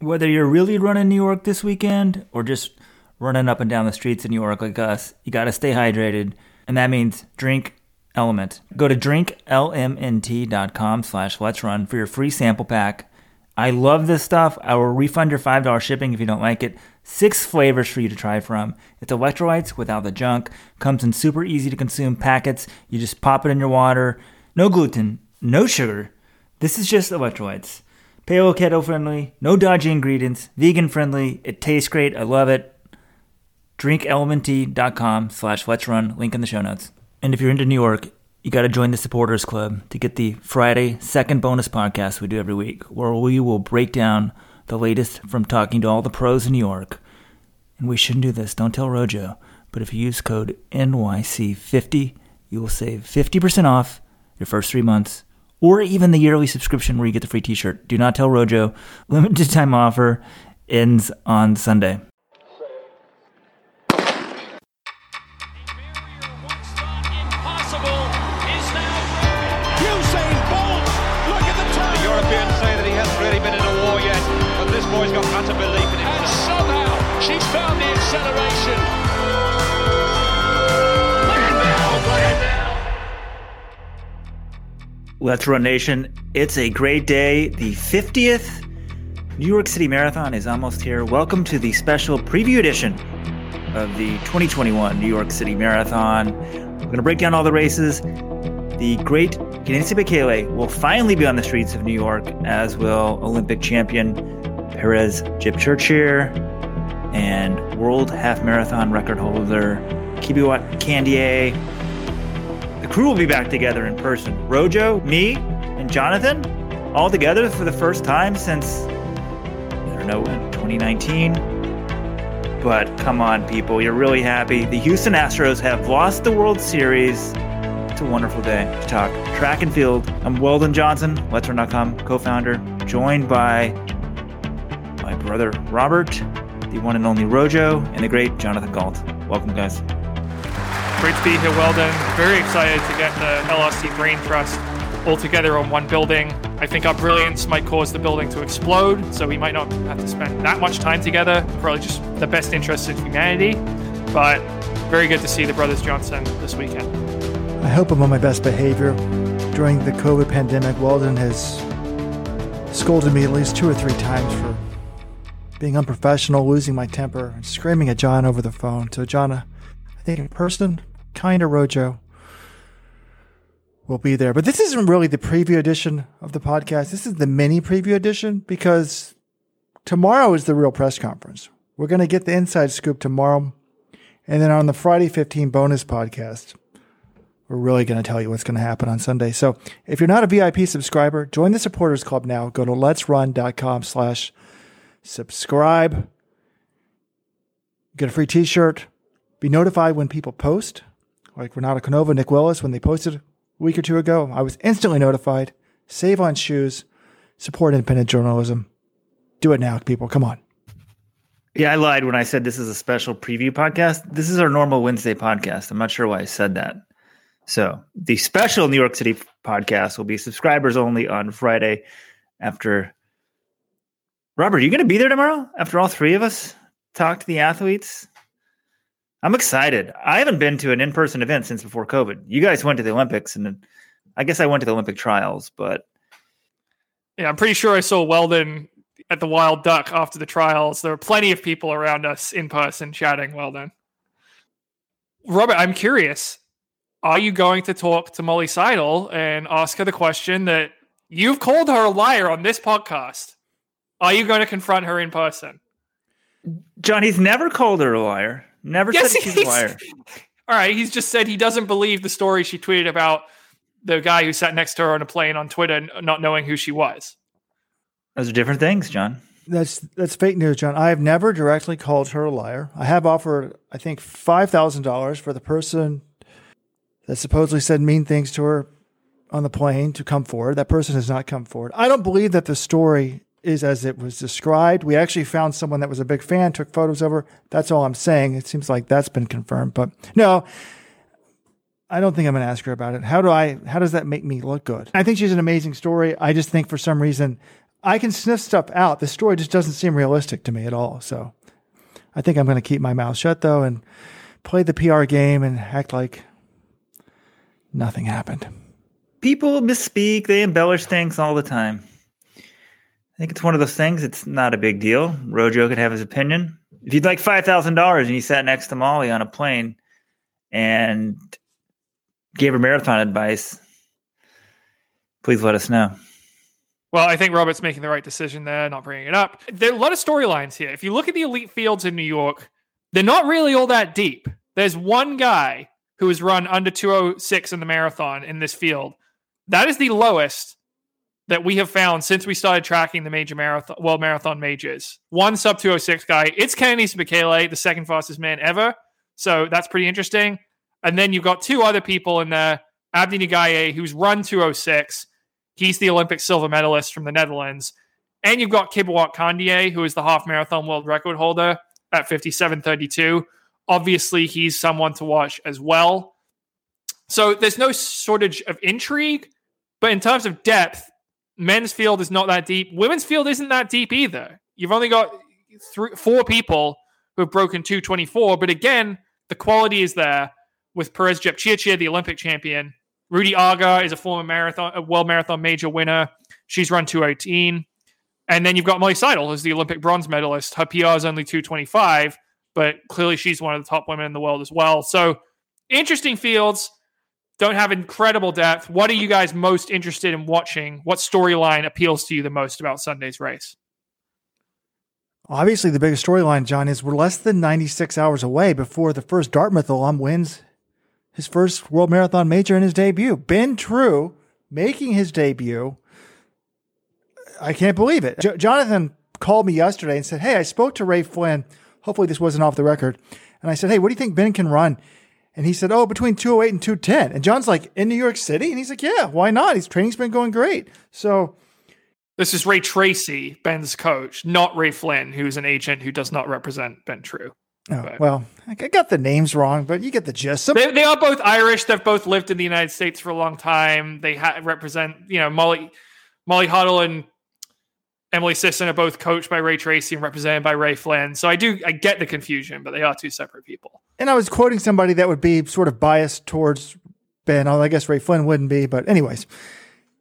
Whether you're really running New York this weekend or just running up and down the streets in New York like us, you got to stay hydrated. And that means drink LMNT. Go to drinklmnt.com slash let's run for your free sample pack. I love this stuff. I will refund your $5 shipping if you don't like it. Six flavors for you to try from. It's electrolytes without the junk. Comes in super easy to consume packets. You just pop it in your water. No gluten, no sugar. This is just electrolytes. Paleo keto friendly, no dodgy ingredients, vegan friendly. It tastes great. I love it. DrinkLMNT.com slash let's run. Link in the show notes. And if you're into New York, you got to join the supporters club to get the Friday second bonus podcast we do every week, where we will break down the latest from talking to all the pros in New York. And we shouldn't do this. Don't tell Rojo. But if you use code NYC50, you will save 50% off your first three months or even the yearly subscription where you get the free t-shirt. Do not tell Rojo. Limited time offer ends on Sunday. Let's Run Nation. It's a great day. The 50th New York City Marathon is almost here. Welcome to the special preview edition of the 2021 New York City Marathon. We're going to break down all the races. The great Kenenisa Bekele will finally be on the streets of New York, as will Olympic champion Peres Jepchirchir and World Half Marathon record holder Kibiwott Kandie. The crew will be back together in person. Rojo, me, and Jonathan all together for the first time since I don't know when 2019. But come on, people, you're really happy. The Houston Astros have lost the World Series. It's a wonderful day to talk track and field. I'm Weldon Johnson, Let'sRun.com co-founder, joined by my brother Robert, the one and only Rojo, and the great Jonathan Gault. Welcome, guys. Great to be here, Weldon. Very excited to get the LRC Brain Trust all together on one building. I think our brilliance might cause the building to explode, so we might not have to spend that much time together. Probably just the best interest of humanity. But very good to see the Brothers Johnson this weekend. I hope I'm on my best behavior. During the COVID pandemic, Weldon has scolded me at least two or three times for being unprofessional, losing my temper, and screaming at John over the phone. So, John, I think in person, kind of Rojo will be there. But this isn't really the preview edition of the podcast. This is the mini preview edition because tomorrow is the real press conference. We're going to get the inside scoop tomorrow. And then on the Friday 15 bonus podcast, we're really going to tell you what's going to happen on Sunday. So if you're not a VIP subscriber, join the supporters club now. Go to let'srun.com slash subscribe. Get a free t-shirt. Be notified when people post. Like Renato Canova, Nick Willis, when they posted a week or two ago, I was instantly notified. Save on shoes. Support independent journalism. Do it now, people. Come on. Yeah, I lied when I said this is a special preview podcast. This is our normal Wednesday podcast. I'm not sure why I said that. So the special New York City podcast will be subscribers only on Friday after. Robert, are you going to be there tomorrow after all three of us talk to the athletes? I'm excited. I haven't been to an in person event since before COVID. You guys went to the Olympics, and then I guess I went to the Olympic trials, but Yeah, I'm pretty sure I saw Weldon at the Wild Duck after the trials. There were plenty of people around us in person chatting. Weldon. Robert, I'm curious. Are you going to talk to Molly Seidel and ask her the question that you've called her a liar on this podcast? Are you going to confront her in person? John, he's never called her a liar. Never Yes, said she's he's- a liar. All right, he's just said he doesn't believe the story she tweeted about the guy who sat next to her on a plane on Twitter, not knowing who she was. Those are different things, John. That's that's fake news, John. I have never directly called her a liar. I have offered, I think, five thousand dollars for the person that supposedly said mean things to her on the plane to come forward. That person has not come forward. I don't believe that the story is as it was described. We actually found someone that was a big fan, took photos of her. That's all I'm saying. It seems like that's been confirmed. But no, I don't think I'm going to ask her about it. How do I? How does that make me look good? I think she's an amazing story. I just think for some reason I can sniff stuff out. The story just doesn't seem realistic to me at all. So I think I'm going to keep my mouth shut though and play the PR game and act like nothing happened. People misspeak, they embellish things all the time. I think it's one of those things, it's not a big deal. Rojo could have his opinion. If you'd like $5,000 and you sat next to Molly on a plane and gave her marathon advice, please let us know. Well, I think Robert's making the right decision there, not bringing it up. There are a lot of storylines here. If you look at the elite fields in New York, they're not really all that deep. There's one guy who has run under 206 in the marathon in this field. That is the lowest that we have found since we started tracking the major marathon, world marathon majors. One sub 206 guy. It's Kenenisa Bekele, the second fastest man ever. So that's pretty interesting. And then you've got two other people in there. Abdi Nageeye, who's run 206 He's the Olympic silver medalist from the Netherlands. And you've got Kibiwott Kandie, who is the half marathon world record holder at 57.32. Obviously, he's someone to watch as well. So there's no shortage of intrigue, but in terms of depth, men's field is not that deep. Women's field isn't that deep either. You've only got three, four people who have broken 224, but again, the quality is there with Peres Jepchirchir, the Olympic champion, Ruti Aga is a former marathon, a world marathon major winner. She's run 218. And then you've got Molly Seidel, who's the Olympic bronze medalist. Her PR is only 225, but clearly she's one of the top women in the world as well. So interesting fields. Don't have incredible depth. What are you guys most interested in watching? What storyline appeals to you the most about Sunday's race? Obviously, the biggest storyline, John, is we're less than 96 hours away before the first Dartmouth alum wins his first World Marathon major in his debut. Ben True making his debut. I can't believe it. J- Jonathan called me yesterday and said, Hey, I spoke to Ray Flynn. Hopefully, this wasn't off the record. And I said, Hey, what do you think Ben can run? And he said, Oh, between 208 and 210. And John's like, In New York City? And he's like, Yeah, why not? His training's been going great. So. This is Ray Tracy, Ben's coach, not Ray Flynn, who's an agent who does not represent Ben True. Oh, well, I got the names wrong, but you get the gist. Some- they, they, are both Irish. They've both lived in the United States for a long time. They ha- represent, you know, Molly, Molly Huddle and Emily Sisson are both coached by Ray Tracy and represented by Ray Flynn. So I do, I get the confusion, but they are two separate people. And I was quoting somebody that would be sort of biased towards Ben. Although I guess Ray Flynn wouldn't be, but anyways,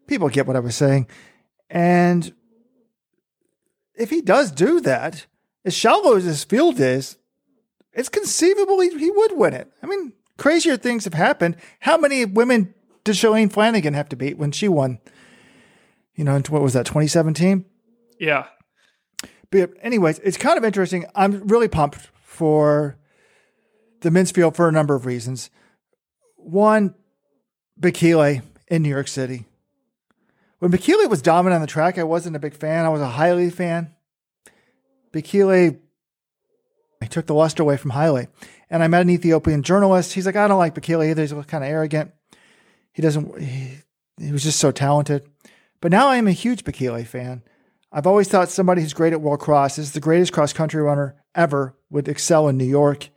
people get what I was saying. And if he does do that, as shallow as his field is, it's conceivable he, he would win it. I mean, crazier things have happened. How many women did Shalane Flanagan have to beat when she won? You know, what was that, 2017? Yeah. But anyways, it's kind of interesting. I'm really pumped for the men's field for a number of reasons. One, Bekele in New York City. When Bekele was dominant on the track, I wasn't a big fan. I was a Haile fan. Bekele he took the luster away from Haile. And I met an Ethiopian journalist. He's like, I don't like Bekele either. He's kind of arrogant. He doesn't, he, he was just so talented. But now I am a huge Bekele fan. I've always thought somebody who's great at world cross is the greatest cross country runner ever, would excel in New York.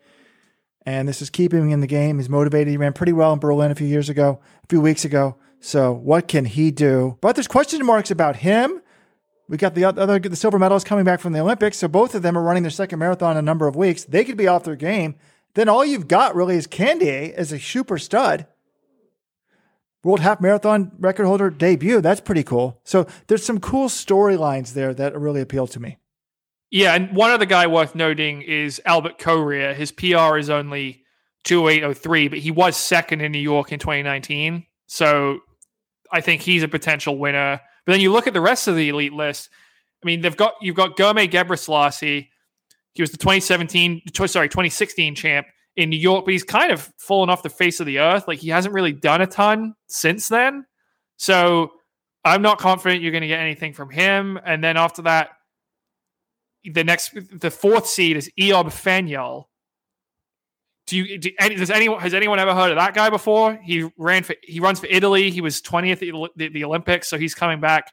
And this is keeping him in the game. He's motivated. He ran pretty well in Berlin a few years ago, a few weeks ago. So what can he do? But there's question marks about him we got the other the silver medalists coming back from the Olympics, so both of them are running their second marathon in a number of weeks. They could be off their game. Then all you've got really is Kandie as a super stud. World half marathon record holder debut. That's pretty cool. So there's some cool storylines there that really appeal to me. Yeah, and one other guy worth noting is Albert Korir. His PR is only 2803, but he was second in New York in 2019. So I think he's a potential winner. But then you look at the rest of the elite list. I mean, they've got you've got Ghirmay Ghebreslassie. He was the 2017, sorry, 2016 champ in New York, but he's kind of fallen off the face of the earth. Like he hasn't really done a ton since then. So I'm not confident you're going to get anything from him. And then after that, the next, the fourth seed is Eyob Faniel, do you do, does anyone has anyone ever heard of that guy before? He ran for he runs for Italy. He was 20th at the, the, the Olympics, so he's coming back.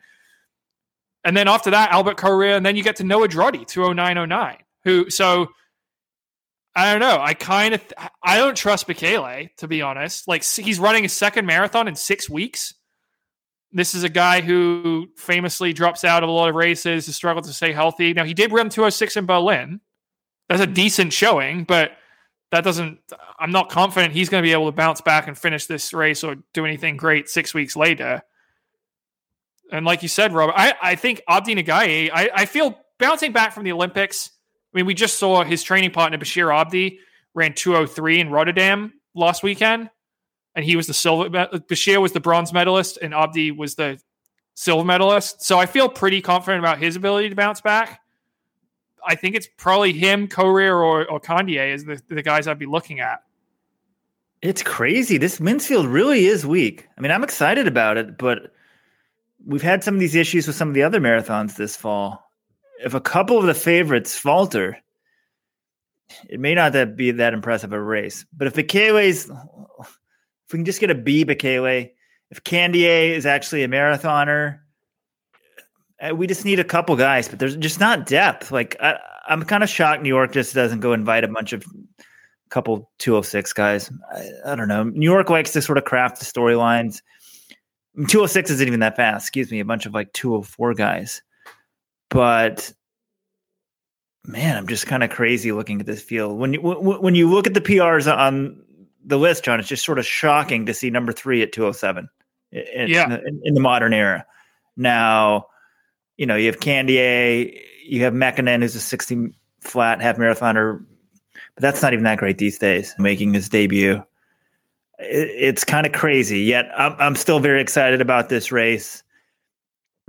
And then after that, Albert Korir, and then you get to Noah Droddy, 20909, who so I don't know. I kind of I don't trust Bekele to be honest. Like he's running a second marathon in six weeks. This is a guy who famously drops out of a lot of races, has struggled to stay healthy. Now, he did run 206 in Berlin. That's a decent showing, but that doesn't, I'm not confident he's going to be able to bounce back and finish this race or do anything great six weeks later. And like you said, Robert, I, I think Abdi Nageeye, I, I feel bouncing back from the Olympics. I mean, we just saw his training partner, Bashir Abdi, ran 203 in Rotterdam last weekend and he was the silver. Bashir was the bronze medalist, and Abdi was the silver medalist. So I feel pretty confident about his ability to bounce back. I think it's probably him, Korir, or, or is the, the guys I'd be looking at. It's crazy. This men's field really is weak. I mean, I'm excited about it, but we've had some of these issues with some of the other marathons this fall. If a couple of the favorites falter, it may not be that impressive a race. But if the Bekele's if we can just get a B Bekele, if Kandie is actually a marathoner, uh, we just need a couple guys, but there's just not depth. Like I, am kind of shocked New York just doesn't go invite a bunch of couple 206 guys. I, I don't know. New York likes to sort of craft the storylines. 206 isn't even that fast. Excuse me, a bunch of like 204 guys. But man, I'm just kind of crazy looking at this field. When you when you look at the PRs on the list, John, it's just sort of shocking to see number three at 207 in, yeah. in, in the modern era. Now, you know, you have Kandie, you have Mäkinen, who's a 60 flat half marathoner, but that's not even that great these days, making his debut. It, it's kind of crazy. Yet I'm, I'm still very excited about this race.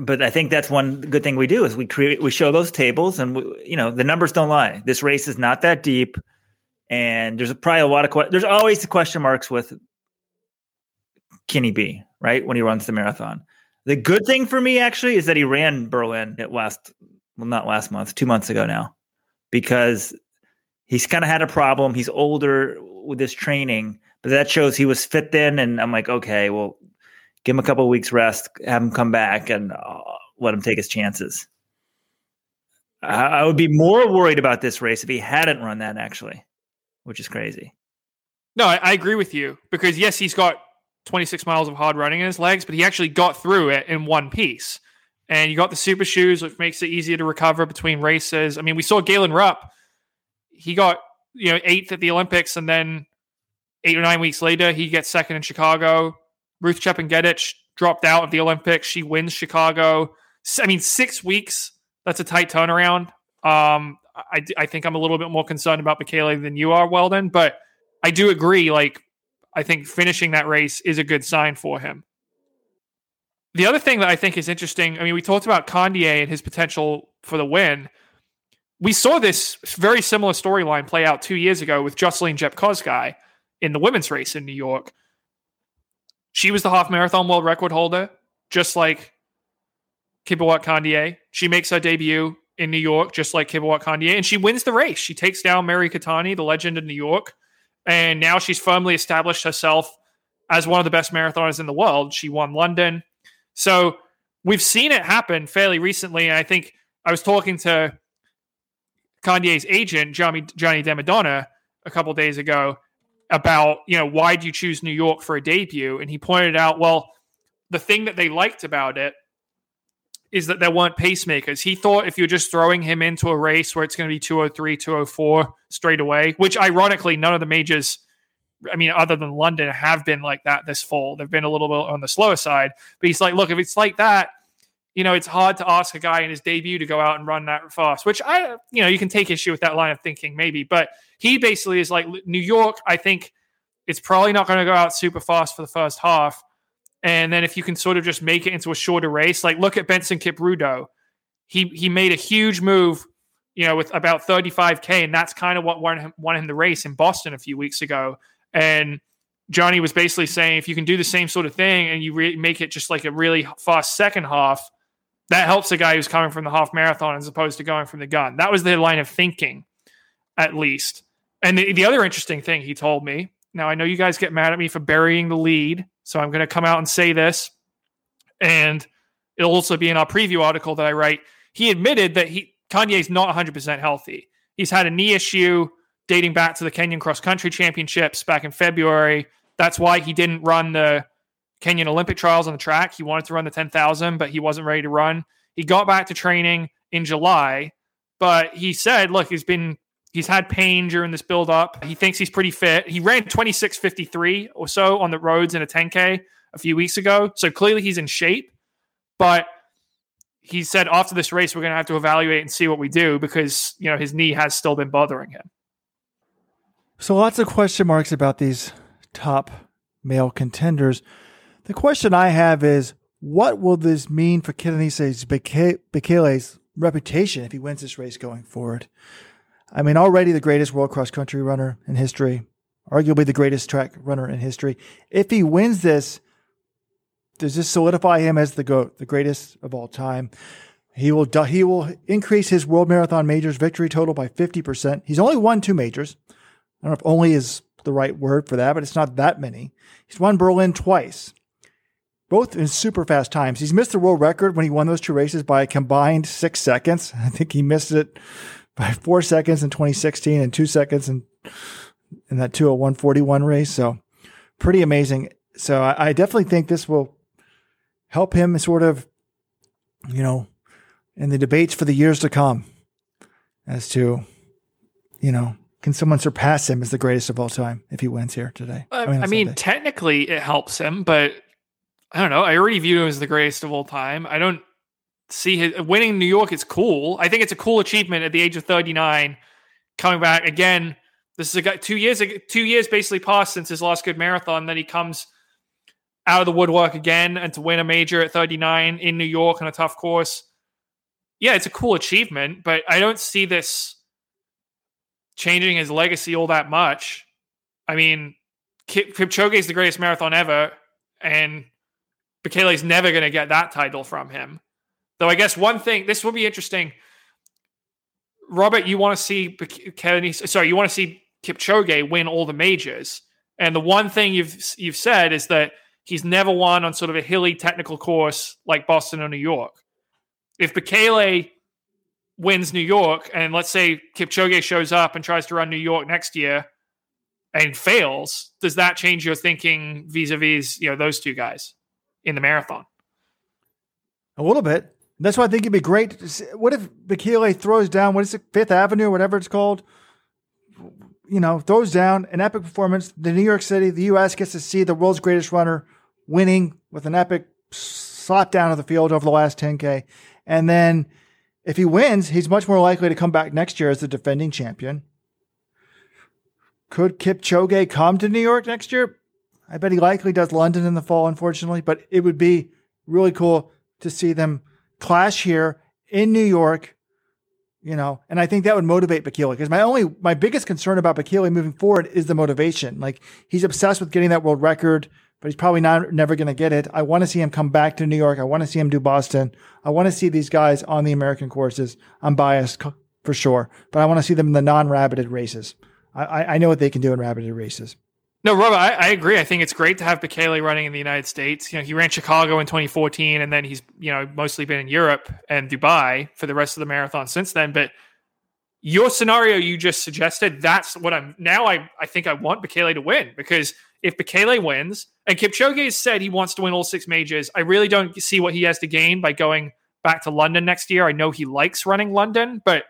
But I think that's one good thing we do is we create, we show those tables, and we, you know the numbers don't lie. This race is not that deep and there's probably a lot of que- there's always the question marks with Kenny B, right? When he runs the marathon. The good thing for me actually is that he ran Berlin at last well not last month, 2 months ago now. Because he's kind of had a problem. He's older with his training, but that shows he was fit then and I'm like, okay, well give him a couple weeks rest, have him come back and uh, let him take his chances. I would be more worried about this race if he hadn't run that actually which is crazy. No, I, I agree with you because yes, he's got 26 miles of hard running in his legs, but he actually got through it in one piece. And you got the super shoes, which makes it easier to recover between races. I mean, we saw Galen Rupp; he got you know eighth at the Olympics, and then eight or nine weeks later, he gets second in Chicago. Ruth Chepngetich dropped out of the Olympics; she wins Chicago. I mean, six weeks. That's a tight turnaround. Um, I, I think I'm a little bit more concerned about Bekele than you are, Weldon. But I do agree. Like, I think finishing that race is a good sign for him. The other thing that I think is interesting, I mean, we talked about Kandie and his potential for the win. We saw this very similar storyline play out two years ago with Jocelyn Jepkosgei in the women's race in New York. She was the half marathon world record holder, just like Kibiwott Kandie. She makes her debut in New York, just like Kibiwott Kandie, and she wins the race. She takes down Mary Keitany, the legend of New York, and now she's firmly established herself as one of the best marathoners in the world. She won London, so we've seen it happen fairly recently. And I think I was talking to Kandie's agent, Johnny Gianni Demadonna, a couple days ago about you know why do you choose New York for a debut, and he pointed out, well, the thing that they liked about it is that there weren't pacemakers. He thought if you're just throwing him into a race where it's going to be 203, 204 straight away, which ironically, none of the majors, I mean, other than London, have been like that this fall. They've been a little bit on the slower side. But he's like, look, if it's like that, you know, it's hard to ask a guy in his debut to go out and run that fast, which I, you know, you can take issue with that line of thinking maybe. But he basically is like, New York, I think it's probably not going to go out super fast for the first half and then if you can sort of just make it into a shorter race, like look at Benson Kipruto. He he made a huge move, you know, with about 35K, and that's kind of what won him, won him the race in Boston a few weeks ago. And Johnny was basically saying if you can do the same sort of thing and you re- make it just like a really fast second half, that helps a guy who's coming from the half marathon as opposed to going from the gun. That was the line of thinking, at least. And the, the other interesting thing he told me now, I know you guys get mad at me for burying the lead, so I'm going to come out and say this. And it'll also be in our preview article that I write. He admitted that he Kandie's not 100% healthy. He's had a knee issue dating back to the Kenyan Cross Country Championships back in February. That's why he didn't run the Kenyan Olympic trials on the track. He wanted to run the 10,000, but he wasn't ready to run. He got back to training in July, but he said, look, he's been he's had pain during this build up. He thinks he's pretty fit. He ran 26:53 or so on the roads in a 10K a few weeks ago. So clearly he's in shape, but he said after this race we're going to have to evaluate and see what we do because, you know, his knee has still been bothering him. So lots of question marks about these top male contenders. The question I have is, what will this mean for Kenenisa Bekele's reputation if he wins this race going forward? I mean, already the greatest world cross country runner in history, arguably the greatest track runner in history. If he wins this, does this solidify him as the GOAT, the greatest of all time? He will he will increase his world marathon majors victory total by 50%. He's only won two majors. I don't know if only is the right word for that, but it's not that many. He's won Berlin twice, both in super fast times. He's missed the world record when he won those two races by a combined six seconds. I think he missed it by four seconds in 2016 and two seconds in, in that 201.41 race. So pretty amazing. So I, I definitely think this will help him sort of, you know, in the debates for the years to come as to, you know, can someone surpass him as the greatest of all time if he wins here today? Uh, I mean, I mean technically it helps him, but I don't know. I already view him as the greatest of all time. I don't see his winning New York. is cool. I think it's a cool achievement at the age of 39, coming back again. This is a guy two years two years basically passed since his last good marathon. Then he comes out of the woodwork again and to win a major at 39 in New York on a tough course. Yeah, it's a cool achievement, but I don't see this changing his legacy all that much. I mean, Kipchoge is the greatest marathon ever, and Bekele's never going to get that title from him. Though I guess one thing, this will be interesting. Robert, you want to see Kennedy, sorry, you want to see Kipchoge win all the majors. And the one thing you've you've said is that he's never won on sort of a hilly technical course like Boston or New York. If Bekele wins New York, and let's say Kipchoge shows up and tries to run New York next year and fails, does that change your thinking vis-a-vis you know those two guys in the marathon? A little bit. That's why I think it'd be great. What if Bekele throws down what is it, Fifth Avenue, whatever it's called? You know, throws down an epic performance. The New York City, the U.S. gets to see the world's greatest runner winning with an epic slap down of the field over the last 10K. And then if he wins, he's much more likely to come back next year as the defending champion. Could Kipchoge come to New York next year? I bet he likely does London in the fall, unfortunately, but it would be really cool to see them clash here in New York, you know, and I think that would motivate Bekele because my only, my biggest concern about Bekele moving forward is the motivation. Like he's obsessed with getting that world record but he's probably not never going to get it. I want to see him come back to New York. I want to see him do Boston. I want to see these guys on the American courses. I'm biased for sure, but I want to see them in the non-rabbited races. I, I know what they can do in rabbited races. No, Robert, I, I, agree. I think it's great to have Bekele running in the United States. You know, he ran Chicago in 2014, and then he's you know mostly been in Europe and Dubai for the rest of the marathon since then. But your scenario you just suggested, that's what I'm now. I I think I want Bekele to win because if Bekele wins, and Kipchoge has said he wants to win all six majors, I really don't see what he has to gain by going back to London next year. I know he likes running London, but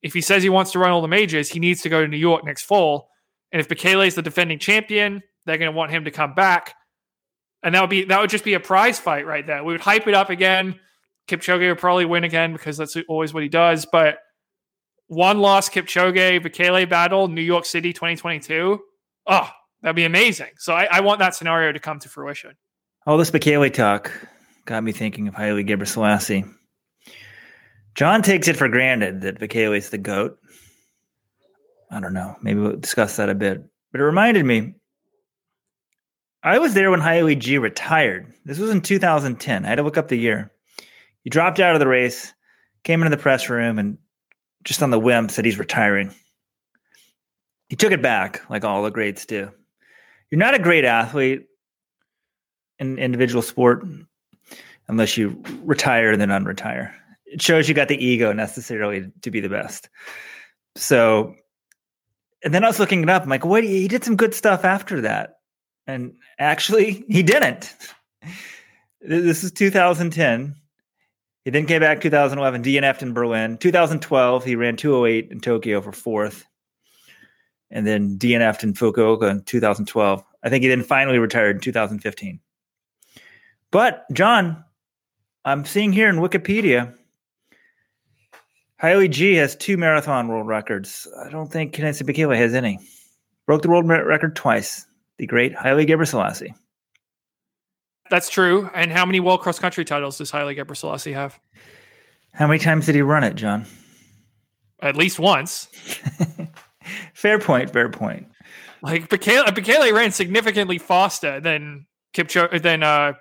if he says he wants to run all the majors, he needs to go to New York next fall. And if Bekele is the defending champion, they're going to want him to come back, and that would be that would just be a prize fight right there. We would hype it up again. Kipchoge would probably win again because that's always what he does. But one loss Kipchoge Bekele battle, New York City, 2022. Oh, That'd be amazing. So I, I, want that scenario to come to fruition. All this Bekele talk got me thinking of Haile Gebrselassie. John takes it for granted that Bekele is the GOAT. I don't know. Maybe we'll discuss that a bit. But it reminded me, I was there when Haile G retired. This was in 2010. I had to look up the year. He dropped out of the race, came into the press room, and just on the whim said he's retiring. He took it back, like all the greats do you're not a great athlete in individual sport unless you retire and then unretire. It shows you got the ego necessarily to be the best. So, and then I was looking it up. I'm like, wait, he did some good stuff after that. And actually, he didn't. This is 2010. He then came back 2011, DNF'd in Berlin. 2012, he ran 208 in Tokyo for fourth. And then DNF'd in Fukuoka in 2012. I think he then finally retired in 2015. But, John, I'm seeing here in Wikipedia, Haile G has two marathon world records. I don't think Kenenisa Bekele has any. Broke the world record twice. The great Haile Gebrselassie. That's true. And how many world cross country titles does Haile Gebrselassie have? How many times did he run it, John? At least once. fair point. Fair point. Like Bekele, Bekele ran significantly faster than Kipchoge than uh,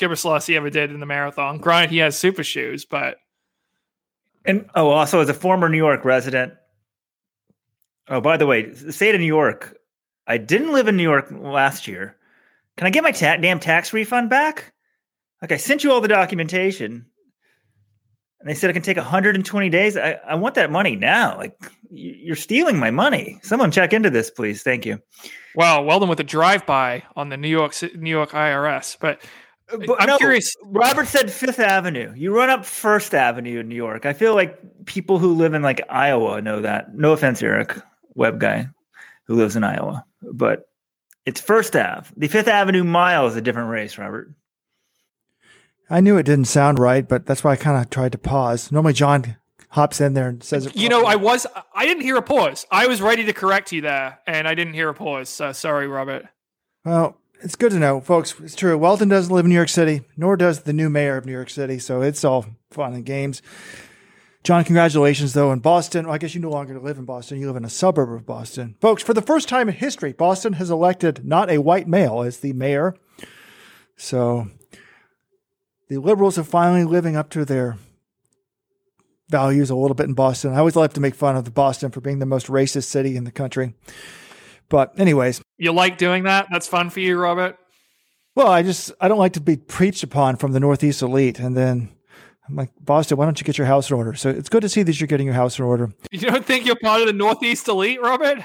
Gebrselassie ever did in the marathon. Granted, he has super shoes, but and oh, also as a former New York resident. Oh, by the way, the state of New York. I didn't live in New York last year. Can I get my ta- damn tax refund back? Like I sent you all the documentation, and they said it can take 120 days. I, I want that money now. Like you're stealing my money. Someone check into this, please. Thank you. Wow, well done with a drive-by on the New York New York IRS. But, but I'm no, curious. Robert said Fifth Avenue. You run up First Avenue in New York. I feel like people who live in like Iowa know that. No offense, Eric, web guy who lives in Iowa, but it's First Ave. The Fifth Avenue mile is a different race, Robert. I knew it didn't sound right, but that's why I kind of tried to pause. Normally, John hops in there and says it. You know, I was I didn't hear a pause. I was ready to correct you there, and I didn't hear a pause. So sorry, Robert. Well, it's good to know, folks. It's true. Weldon doesn't live in New York City, nor does the new mayor of New York City. So it's all fun and games. John, congratulations, though, in Boston. Well, I guess you no longer live in Boston. You live in a suburb of Boston. Folks, for the first time in history, Boston has elected not a white male as the mayor. So the liberals are finally living up to their values a little bit in Boston. I always like to make fun of Boston for being the most racist city in the country. But, anyways. You like doing that? That's fun for you, Robert? Well, I just, I don't like to be preached upon from the Northeast elite and then I'm like, Boston, why don't you get your house in order? So it's good to see that you're getting your house in order. You don't think you're part of the Northeast elite, Robert?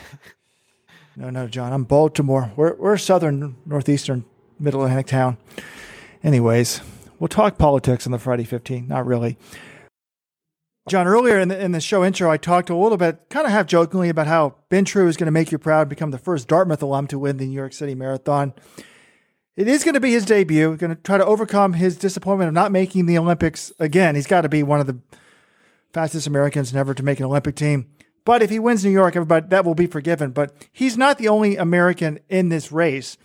No, no, John. I'm Baltimore. We're, we're a southern, northeastern, middle Atlantic town. Anyways, we'll talk politics on the Friday 15. Not really. John, earlier in the, in the show intro, I talked a little bit, kind of half jokingly, about how Ben True is going to make you proud, become the first Dartmouth alum to win the New York City Marathon. It is going to be his debut. Going to try to overcome his disappointment of not making the Olympics again. He's got to be one of the fastest Americans never to make an Olympic team. But if he wins New York, everybody that will be forgiven. But he's not the only American in this race.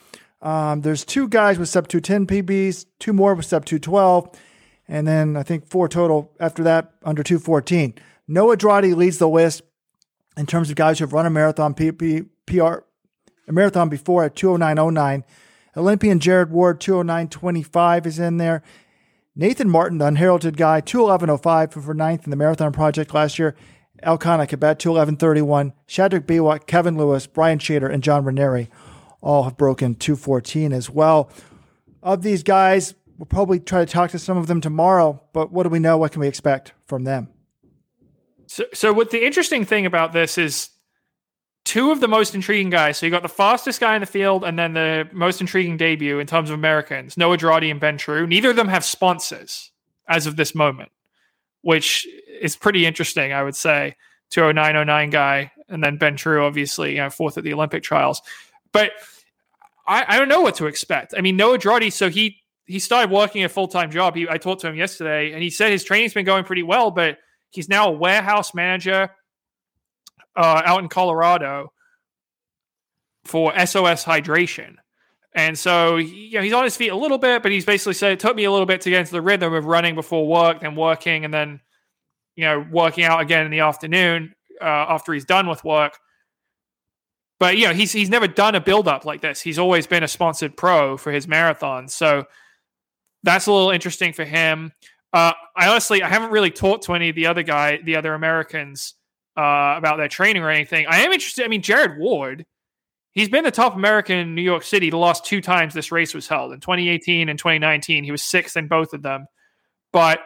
Um, there's two guys with sub 210 PBs, two more with sub 212, and then I think four total after that under 214. Noah Droddy leads the list in terms of guys who have run a marathon PP, PR, a marathon before at 209.09. Olympian Jared Ward, 209.25 is in there. Nathan Martin, the unheralded guy, 211.05 for ninth in the Marathon Project last year. Elkanah Kibet, 211.31. Shadrack Biwott, Kevin Lewis, Brian Shrader, and John Raneri all have broken 214 as well. Of these guys, we'll probably try to talk to some of them tomorrow, but what do we know? What can we expect from them? So, so what the interesting thing about this is two of the most intriguing guys. So you got the fastest guy in the field, and then the most intriguing debut in terms of Americans, Noah Droddy and Ben True. Neither of them have sponsors as of this moment, which is pretty interesting, I would say. 20909 guy, and then Ben True, obviously, you know, fourth at the Olympic trials. But I, I don't know what to expect. I mean, Noah Droddy, so he he started working a full time job. He, I talked to him yesterday, and he said his training's been going pretty well, but he's now a warehouse manager uh, out in Colorado for SOS hydration. And so, you know, he's on his feet a little bit, but he's basically said it took me a little bit to get into the rhythm of running before work, then working, and then, you know, working out again in the afternoon uh, after he's done with work. But you know, he's he's never done a build up like this. He's always been a sponsored pro for his marathons, so that's a little interesting for him. Uh, I honestly, I haven't really talked to any of the other guy, the other Americans uh, about their training or anything. I am interested. I mean, Jared Ward, he's been the top American in New York City the last two times this race was held in 2018 and 2019. He was sixth in both of them. But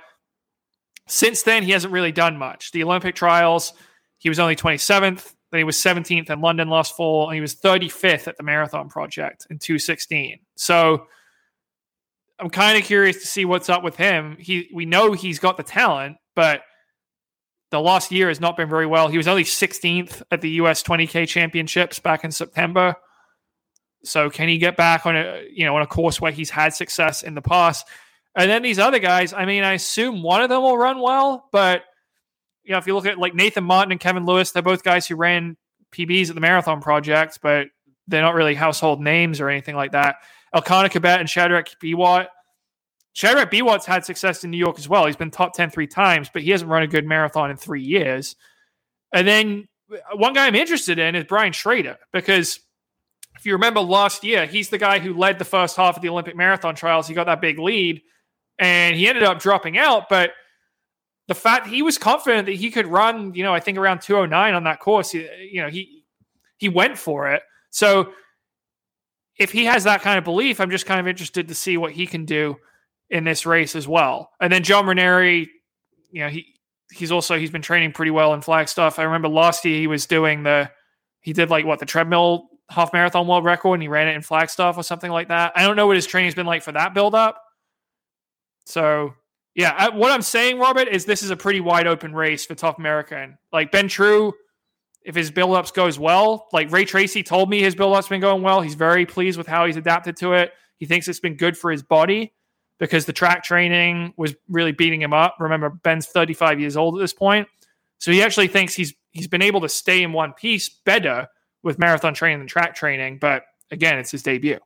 since then, he hasn't really done much. The Olympic trials, he was only 27th. Then he was 17th in London last fall, and he was 35th at the Marathon Project in 2016. So I'm kind of curious to see what's up with him. He we know he's got the talent, but the last year has not been very well. He was only 16th at the US 20K Championships back in September. So can he get back on a you know on a course where he's had success in the past? And then these other guys, I mean, I assume one of them will run well, but you know, if you look at like Nathan Martin and Kevin Lewis, they're both guys who ran PBs at the Marathon Project, but they're not really household names or anything like that. Elkanah Kibet and Shadrach Biwott. Shadrach Biwott's had success in New York as well. He's been top 10 three times, but he hasn't run a good marathon in three years. And then uh, one guy I'm interested in is Brian Shrader, because if you remember last year, he's the guy who led the first half of the Olympic marathon trials. He got that big lead and he ended up dropping out. But the fact he was confident that he could run, you know, I think around 209 on that course, you know, he he went for it. So if he has that kind of belief, I'm just kind of interested to see what he can do in this race as well. And then John Raneri, you know, he he's also he's been training pretty well in Flagstaff. I remember last year he was doing the he did like what the treadmill half marathon world record and he ran it in Flagstaff or something like that. I don't know what his training's been like for that build up. So yeah, I, what I'm saying, Robert, is this is a pretty wide open race for Tough American. Like Ben True, if his build ups goes well, like Ray Tracy told me his build up's been going well. He's very pleased with how he's adapted to it. He thinks it's been good for his body because the track training was really beating him up. Remember, Ben's 35 years old at this point. So he actually thinks he's he's been able to stay in one piece better with marathon training than track training. But again, it's his debut.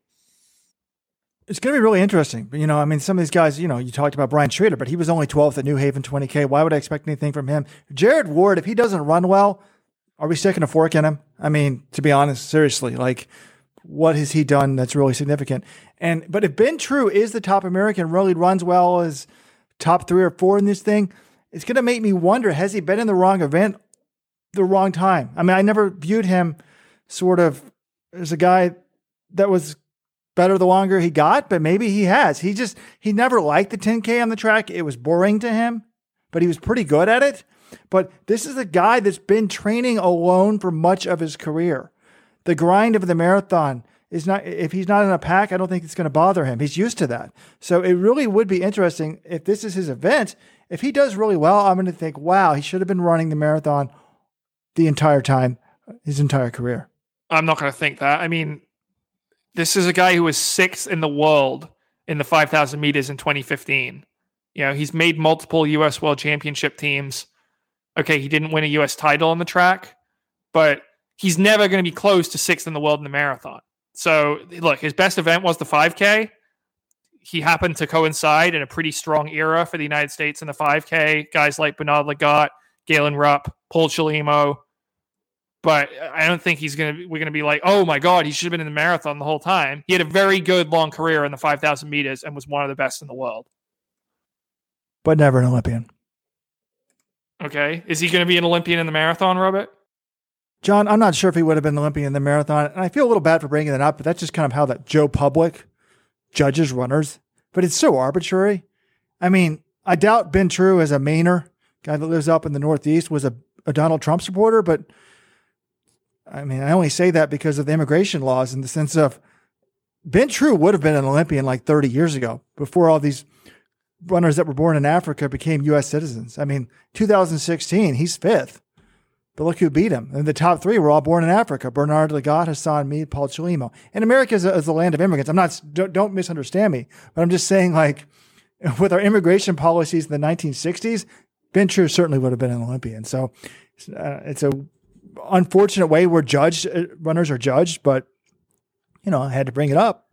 It's going to be really interesting. You know, I mean, some of these guys, you know, you talked about Brian Shrader, but he was only 12th at New Haven 20K. Why would I expect anything from him? Jared Ward, if he doesn't run well, are we sticking a fork in him? I mean, to be honest, seriously, like, what has he done that's really significant? And but if Ben True is the top American, really runs well as top three or four in this thing, it's to make me wonder: has he been in the wrong event, the wrong time? I mean, I never viewed him sort of as a guy that was better the longer he got, but maybe he has. He just he never liked the 10K on the track. It was boring to him, but he was pretty good at it. But this is a guy that's been training alone for much of his career. The grind of the marathon is not if he's not in a pack, I don't think it's going to bother him. He's used to that. So it really would be interesting if this is his event. If he does really well, I'm going to think, wow, he should have been running the marathon the entire time, his entire career. I'm not going to think that. I mean, this is a guy who was sixth in the world in the 5,000 meters in 2015. You know, he's made multiple U.S. World Championship teams. Okay, he didn't win a U.S. title on the track, but he's never going to be close to sixth in the world in the marathon. So, look, his best event was the 5K. He happened to coincide in a pretty strong era for the United States in the 5K. Guys like Bernard Lagat, Galen Rupp, Paul Chelimo. but I don't think he's gonna. We're gonna be like, oh my god, he should have been in the marathon the whole time. He had a very good long career in the five thousand meters and was one of the best in the world. But never an Olympian. Okay, is he going to be an Olympian in the marathon, Robert? John, I'm not sure if he would have been an Olympian in the marathon, and I feel a little bad for bringing that up, but that's just kind of how that Joe Public judges runners. But it's so arbitrary. I mean, I doubt Ben True, as a Mainer guy that lives up in the Northeast, was a, a Donald Trump supporter, but I mean, I only say that because of the immigration laws in the sense of Ben True would have been an Olympian like 30 years ago before all these runners that were born in Africa became U.S. citizens. I mean, 2016, he's fifth. But look who beat him. And the top three were all born in Africa Bernard Lagat, Hassan Mead, Paul Chelimo. And America is a, is land of immigrants. I'm not, don't, don't misunderstand me, but I'm just saying, like, with our immigration policies in the 1960s, Ben True certainly would have been an Olympian. So uh, it's a unfortunate way where judged uh, runners are judged, but you know, I had to bring it up.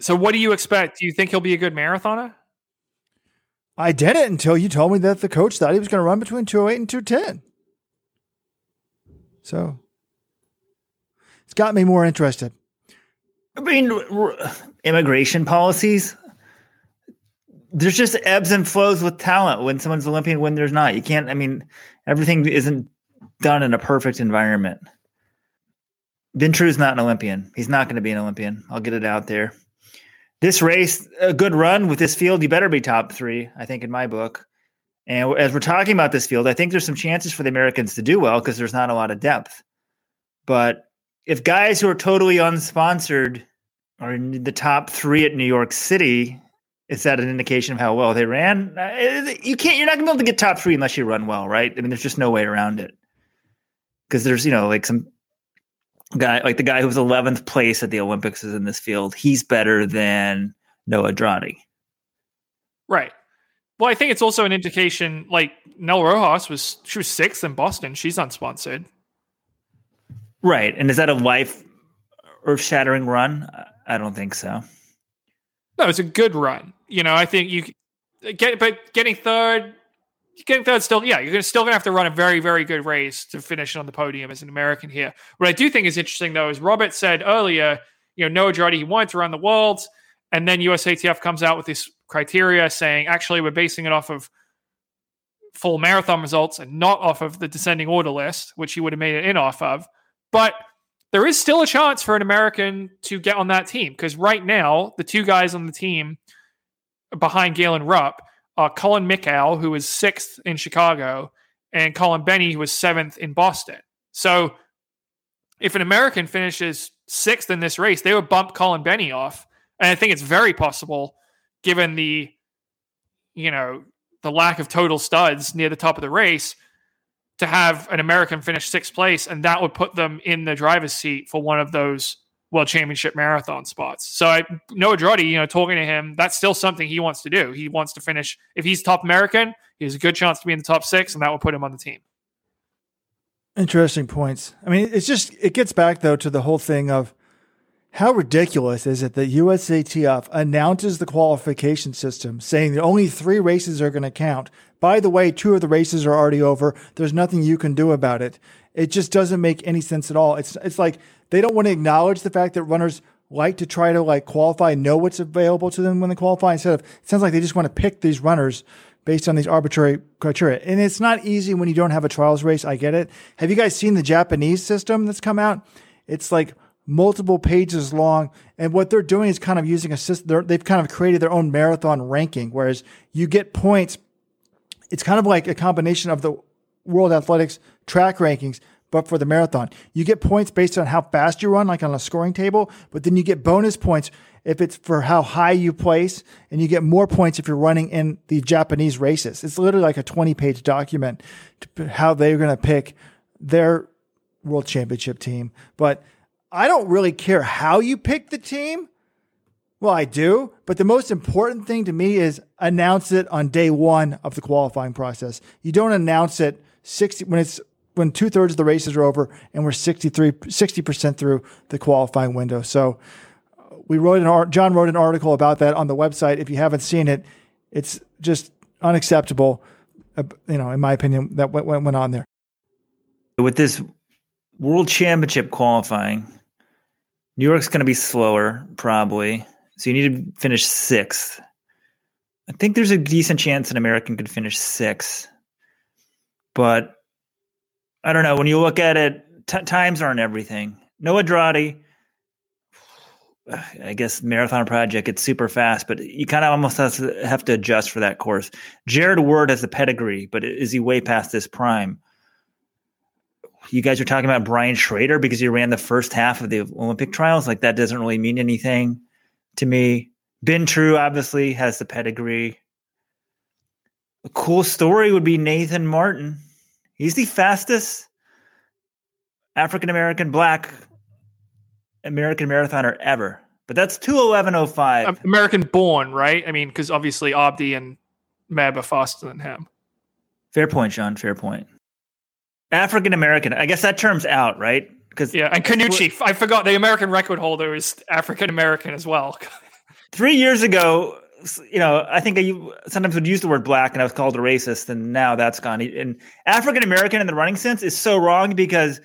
So, what do you expect? Do you think he'll be a good marathoner? I did it until you told me that the coach thought he was going to run between 208 and 210. So, it's got me more interested. I mean, immigration policies. There's just ebbs and flows with talent. When someone's Olympian, when there's not, you can't. I mean, everything isn't done in a perfect environment. Ben True's not an Olympian. He's not going to be an Olympian. I'll get it out there. This race, a good run with this field, you better be top three, I think, in my book. And as we're talking about this field, I think there's some chances for the Americans to do well because there's not a lot of depth. But if guys who are totally unsponsored are in the top three at New York City, is that an indication of how well they ran? Uh, You can't. You're not gonna be able to get top three unless you run well, right? I mean, there's just no way around it. Because there's you know like some guy like the guy who was 11th place at the Olympics is in this field. He's better than Noah Andrade. Right. Well, I think it's also an indication. Like Nell Rojas was, she was sixth in Boston. She's unsponsored. Right. And is that a life earth shattering run? I don't think so. No, it's a good run. You know, I think you get, but getting third, getting third still, yeah, you're still to have to run a very, very good race to finish on the podium as an American here. What I do think is interesting though is Robert said earlier, you know, Noah Andrade, he wanted to run the world, and then USATF comes out with this criteria saying, actually, we're basing it off of full marathon results and not off of the descending order list, which he would have made it in off of. But there is still a chance for an American to get on that team because right now, the two guys on the team behind Galen Rupp Uh, are Colin Mickow, was sixth in Chicago, and Colin Bennie, who was seventh in Boston. So if an American finishes sixth in this race, they would bump Colin Bennie off. And I think it's very possible, given the, you know, the lack of total studs near the top of the race, to have an American finish sixth place, and that would put them in the driver's seat for one of those World Championship marathon spots. So I Noah Andrade, you know, talking to him, that's still something he wants to do. He wants to finish. If he's top American, he has a good chance to be in the top six, and that will put him on the team. Interesting points. I mean, it's just it gets back though to the whole thing of how ridiculous is it that USATF announces the qualification system saying that only three races are going to count. By the way, two of the races are already over. There's nothing you can do about it. It just doesn't make any sense at all. It's it's like they don't want to acknowledge the fact that runners like to try to like qualify, know what's available to them when they qualify. Instead of it sounds like they just want to pick these runners based on these arbitrary criteria. And it's not easy when you don't have a trials race. I get it. Have you guys seen the Japanese system that's come out? It's like multiple pages long. And what they're doing is kind of using a system. They've kind of created their own marathon ranking, whereas you get points. It's kind of like a combination of the World Athletics track rankings, but for the marathon. You get points based on how fast you run, like on a scoring table, but then you get bonus points if it's for how high you place, and you get more points if you're running in the Japanese races. It's literally like a 20 page document to how they're going to pick their world championship team. But I don't really care how you pick the team. Well, I do, but the most important thing to me is announce it on day one of the qualifying process. You don't announce it 60 when it's when two thirds of the races are over and we're 63, 60% through the qualifying window. So uh, we wrote an art, John wrote an article about that on the website. If you haven't seen it, it's just unacceptable. Uh, you know, in my opinion, that went, went on there. With this World Championship qualifying, New York's going to be slower, probably. So you need to finish sixth. I think there's a decent chance an American could finish sixth. But I don't know. When you look at it, t- times aren't everything. Noah Andrade, I guess Marathon Project, it's super fast, but you kind of almost have to, have to adjust for that course. Jared Ward has the pedigree, but is he way past this prime? You guys are talking about Brian Shrader because he ran the first half of the Olympic trials. Like that doesn't really mean anything to me. Ben True obviously has the pedigree. A cool story would be Nathan Martin. He's the fastest African American black American marathoner ever. But that's 211.05. Um, American born, right? I mean, because obviously Abdi and Meb are faster than him. Fair point, Sean. Fair point. African American. I guess that term's out, right? Because yeah, and Khannouchi. I forgot the American record holder is African American as well. three years ago, you know, I think I sometimes would use the word black and I was called a racist, and now that's gone. And African American in the running sense is so wrong because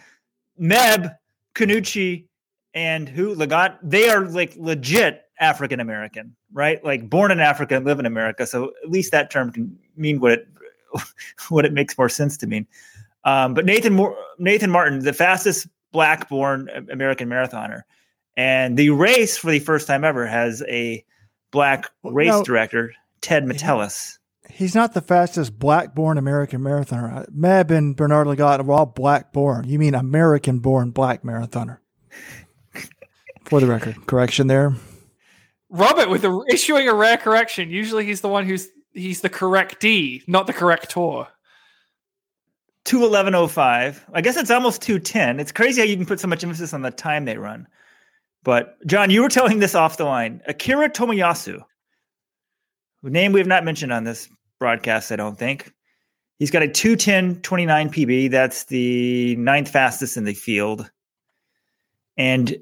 Meb, Khannouchi, and who Lagat, they are like legit African American, right? Like born in Africa and live in America. So at least that term can mean what it what it makes more sense to mean. Um, but Nathan Nathan Martin, the fastest black born American marathoner, and the race for the first time ever has a black race no, director, Ted Metellus. he's not the fastest black-born American marathoner. Uh, Meb and Bernard Lagat are all black-born. You mean American-born black marathoner? For the record, correction there. Robert with the, issuing a rare correction. Usually he's the one who's he's the correct D, not the corrector. 211.05. I guess it's almost 210. It's crazy how you can put so much emphasis on the time they run. But John, you were telling this off the line. Akira Tomiyasu, name we have not mentioned on this broadcast, I don't think. He's got a 210 29 PB. That's the ninth fastest in the field. And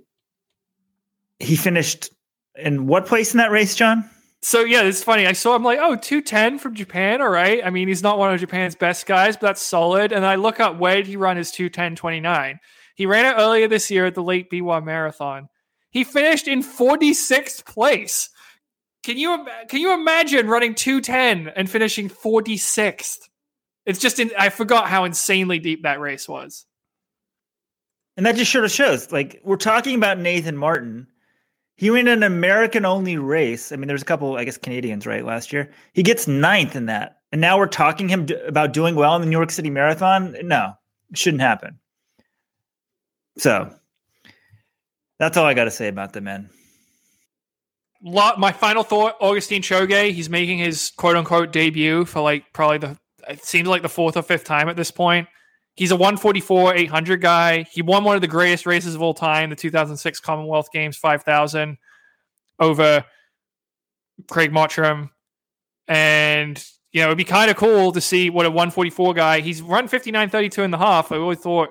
he finished in what place in that race, John? So yeah, it's funny. I saw him like, oh, 210 from Japan. All right. I mean, he's not one of Japan's best guys, but that's solid. And I look up where did he run his 210 29. He ran it earlier this year at the Lake Biwa Marathon. He finished in 46th place. Can you can you imagine running 210 and finishing 46th? It's just in, I forgot how insanely deep that race was. And that just sort of shows like we're talking about Nathan Martin he ran an American only race. I mean, there's a couple, I guess, Canadians, right? Last year, he gets ninth in that, and now we're talking him d- about doing well in the New York City Marathon. No, it shouldn't happen. So that's all I got to say about the men. My final thought: Augustine Choge. He's making his quote unquote debut for like probably the. It seems like the fourth or fifth time at this point. He's a 144 800 guy. He won one of the greatest races of all time, the 2006 Commonwealth Games 5000 over Craig Mottram. And, you know, it'd be kind of cool to see what a 144 guy, he's run 59.32 and a half. I always thought,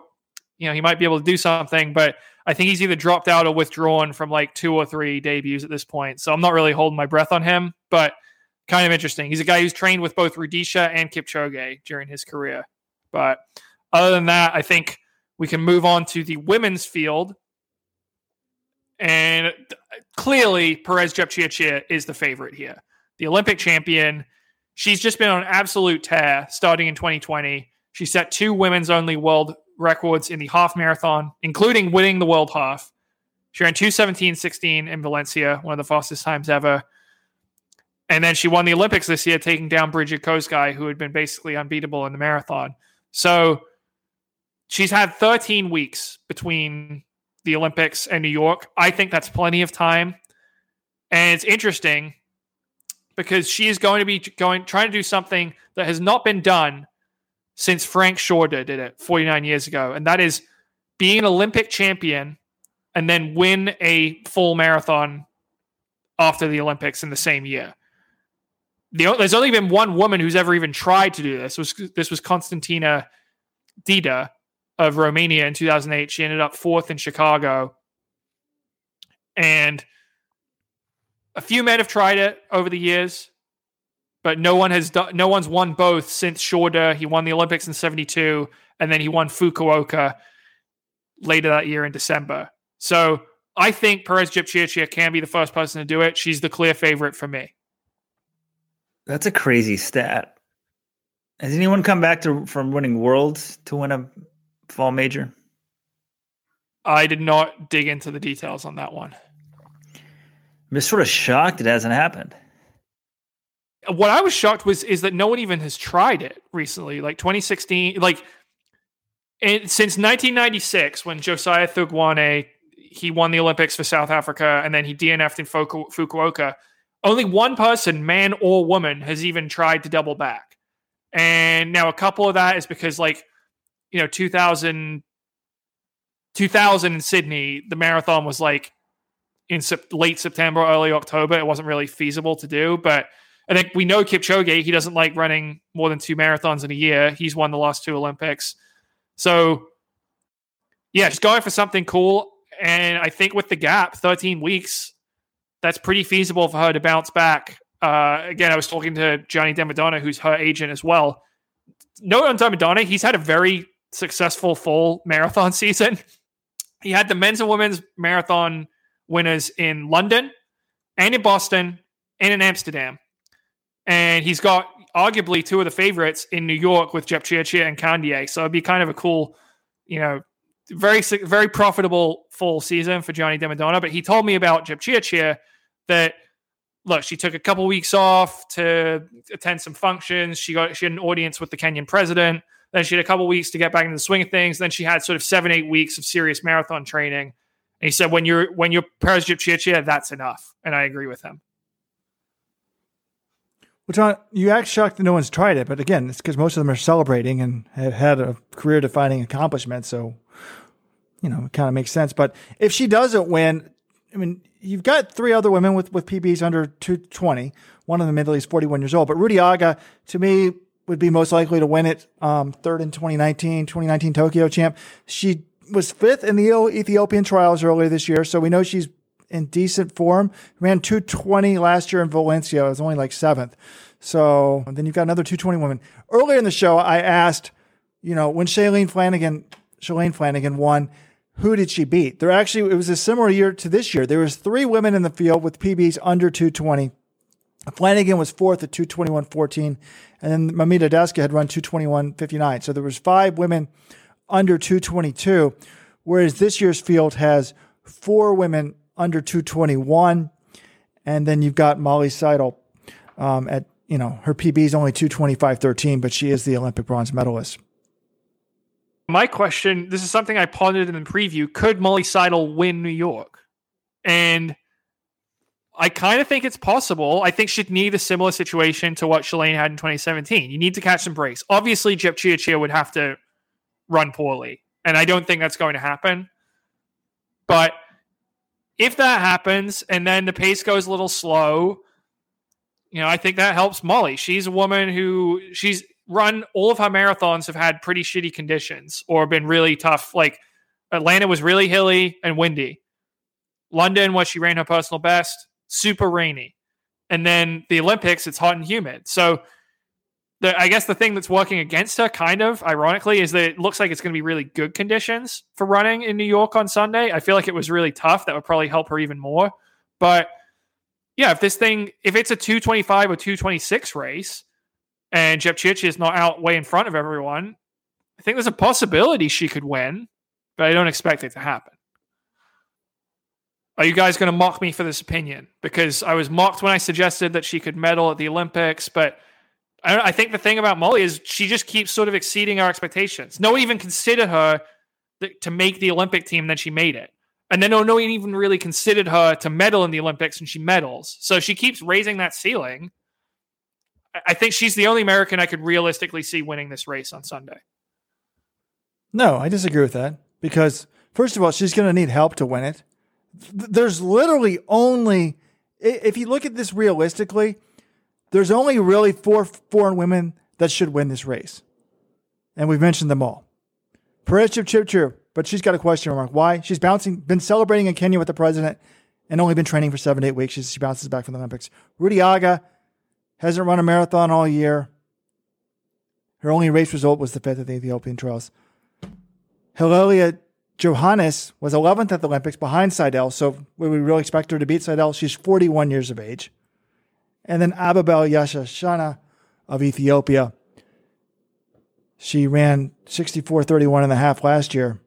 you know, he might be able to do something, but I think he's either dropped out or withdrawn from like two or three debuts at this point. So I'm not really holding my breath on him, but kind of interesting. He's a guy who's trained with both Rudisha and Kipchoge during his career. But other than that, I think we can move on to the women's field. And clearly, Peres Jepchirchir is the favorite here. The Olympic champion. She's just been on absolute tear starting in 2020. She set two women's only world records in the half marathon, including winning the world half. She ran 217.16 in Valencia, one of the fastest times ever. And then she won the Olympics this year, taking down Brigid Kosgei, who had been basically unbeatable in the marathon. So She's had 13 weeks between the Olympics and New York. I think that's plenty of time. And it's interesting because she is going to be going trying to do something that has not been done since Frank Shorter did it 49 years ago, and that is being an Olympic champion and then win a full marathon after the Olympics in the same year. The, there's only been one woman who's ever even tried to do this. was this was Constantina Dita, of Romania in 2008. She ended up fourth in Chicago. And a few men have tried it over the years, but no one has done, no one's won both since Shorter. He won the Olympics in 72 and then he won Fukuoka later that year in December. So I think Peres Jepchirchir can be the first person to do it. She's the clear favorite for me. That's a crazy stat. Has anyone come back to from winning worlds to win a fall major? I did not dig into the details on that one. I'm just sort of shocked it hasn't happened. What I was shocked was is that no one even has tried it recently. Like 2016, like and since 1996, when Josiah Thugwane he won the Olympics for South Africa and then he DNF'd in Fuku- Fukuoka. Only one person, man or woman, has even tried to double back. And now a couple of that is because like you know 2000 2000 in Sydney, the marathon was like in late September, early October. It wasn't really feasible to do, but I think we know Kipchoge. He doesn't like running more than two marathons in a year. He's won the last two Olympics, so yeah, just going for something cool. And I think with the gap, 13 weeks, that's pretty feasible for her to bounce back. Uh, again, I was talking to Gianni Demadonna, who's her agent as well. Note on Demadonna, he's had a very successful full marathon season. He had the men's and women's marathon winners in London and in Boston and in Amsterdam. And he's got arguably two of the favorites in New York with Jepchirchir and Kandie. So it'd be kind of a cool, you know, very very profitable full season for Gianni Demadonna. But he told me about Jepchirchir that look, she took a couple weeks off to attend some functions. She got she had an audience with the Kenyan president. Then she had a couple weeks to get back into the swing of things. Then she had sort of seven, eight weeks of serious marathon training. And he said, when you're when you're Peres Jepchirchir, that's enough. And I agree with him. Well, John, you act shocked that no one's tried it, but again, it's because most of them are celebrating and have had a career defining accomplishment. So, you know, it kind of makes sense. But if she doesn't win, I mean, you've got three other women with, with PBs under 220. One of them at least 41 years old. But Ruti Aga, to me, would be most likely to win it. Um, third in 2019, 2019 Tokyo champ. She was fifth in the Ethiopian trials earlier this year. So we know she's in decent form. Ran 220 last year in Valencia. It was only like seventh. So then you've got another 220 woman. Earlier in the show, I asked, you know, when Shalane Flanagan, Shalane Flanagan won, who did she beat? There actually, it was a similar year to this year. There was three women in the field with PBs under 220. Flanagan was fourth at 221.14, and then Mamitu Daska had run 221.59. So there was five women under 222, whereas this year's field has four women under 221. And then you've got Molly Seidel um, at, you know, her PB is only 225.13, but she is the Olympic bronze medalist. My question this is something I pondered in the preview. Could Molly Seidel win New York? And I kind of think it's possible. I think she'd need a similar situation to what Shalane had in 2017. You need to catch some breaks. Obviously, Jepchirchir would have to run poorly, and I don't think that's going to happen. But if that happens and then the pace goes a little slow, you know, I think that helps Molly. She's a woman who she's run all of her marathons have had pretty shitty conditions or been really tough. Like Atlanta was really hilly and windy. London, what she ran her personal best, super rainy. And then the Olympics, it's hot and humid. So the, I guess the thing that's working against her, kind of ironically, is that it looks like it's going to be really good conditions for running in New York on Sunday. I feel like it was really tough. That would probably help her even more. But yeah, if this thing, if it's a 225 or 226 race and Jepchirchir is not out way in front of everyone, I think there's a possibility she could win, but I don't expect it to happen. Are you guys going to mock me for this opinion? Because I was mocked when I suggested that she could medal at the Olympics, but I, I think the thing about Molly is she just keeps sort of exceeding our expectations. No one even considered her th- to make the Olympic team, then she made it. And then no, no one even really considered her to medal in the Olympics, and she medals. So she keeps raising that ceiling. I think she's the only American I could realistically see winning this race on Sunday. No, I disagree with that because first of all, she's going to need help to win it. There's literally only, if you look at this realistically, there's only really four foreign women that should win this race. And we've mentioned them all. Peres Jepchirchir, but she's got a question mark. Why? She's bouncing, been celebrating in Kenya with the president and only been training for seven to eight weeks. She bounces back from the Olympics. Ruti Aga hasn't run a marathon all year. Her only race result was the fifth at the Ethiopian Trials. Helalia Johannes was 11th at the Olympics behind Seidel. So we really expect her to beat Seidel? She's 41 years of age. And then Ababel Yeshaneh of Ethiopia. She ran 64.31 and a half last year,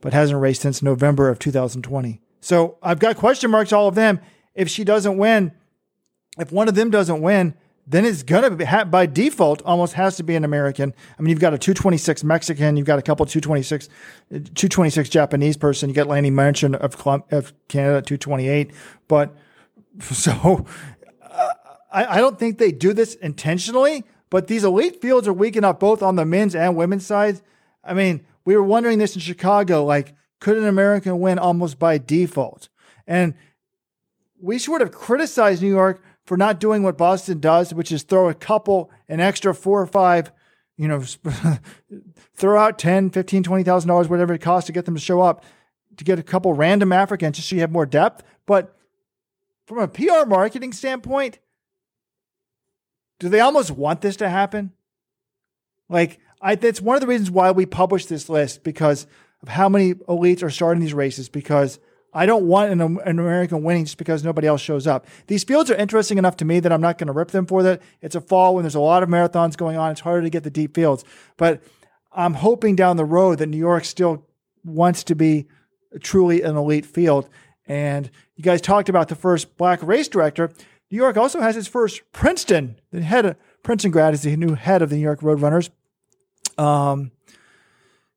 but hasn't raced since November of 2020. So I've got question marks, all of them. If she doesn't win, if one of them doesn't win, then it's going to be by default almost has to be an American. I mean, you've got a 226 Mexican, you've got a couple 226, 226 Japanese person. You got Lanni Marchant of, of Canada 228. But so I, I don't think they do this intentionally, but these elite fields are weak enough both on the men's and women's sides. I mean, we were wondering this in Chicago, like, could an American win almost by default? And we sort of criticized New York for not doing what Boston does, which is throw a couple, an extra four or five, you know, throw out 10, 15, $20,000, whatever it costs to get them to show up, to get a couple random Africans just so you have more depth. But from a PR marketing standpoint, do they almost want this to happen? Like, I, that's one of the reasons why we published this list because of how many elites are starting these races. Because I don't want an, an American winning just because nobody else shows up. These fields are interesting enough to me that I'm not going to rip them for that. It's a fall when there's a lot of marathons going on. It's harder to get the deep fields, but I'm hoping down the road that New York still wants to be truly an elite field. And you guys talked about the first black race director. New York also has its first Princeton. The head of Princeton grad is the new head of the New York Roadrunners. Um,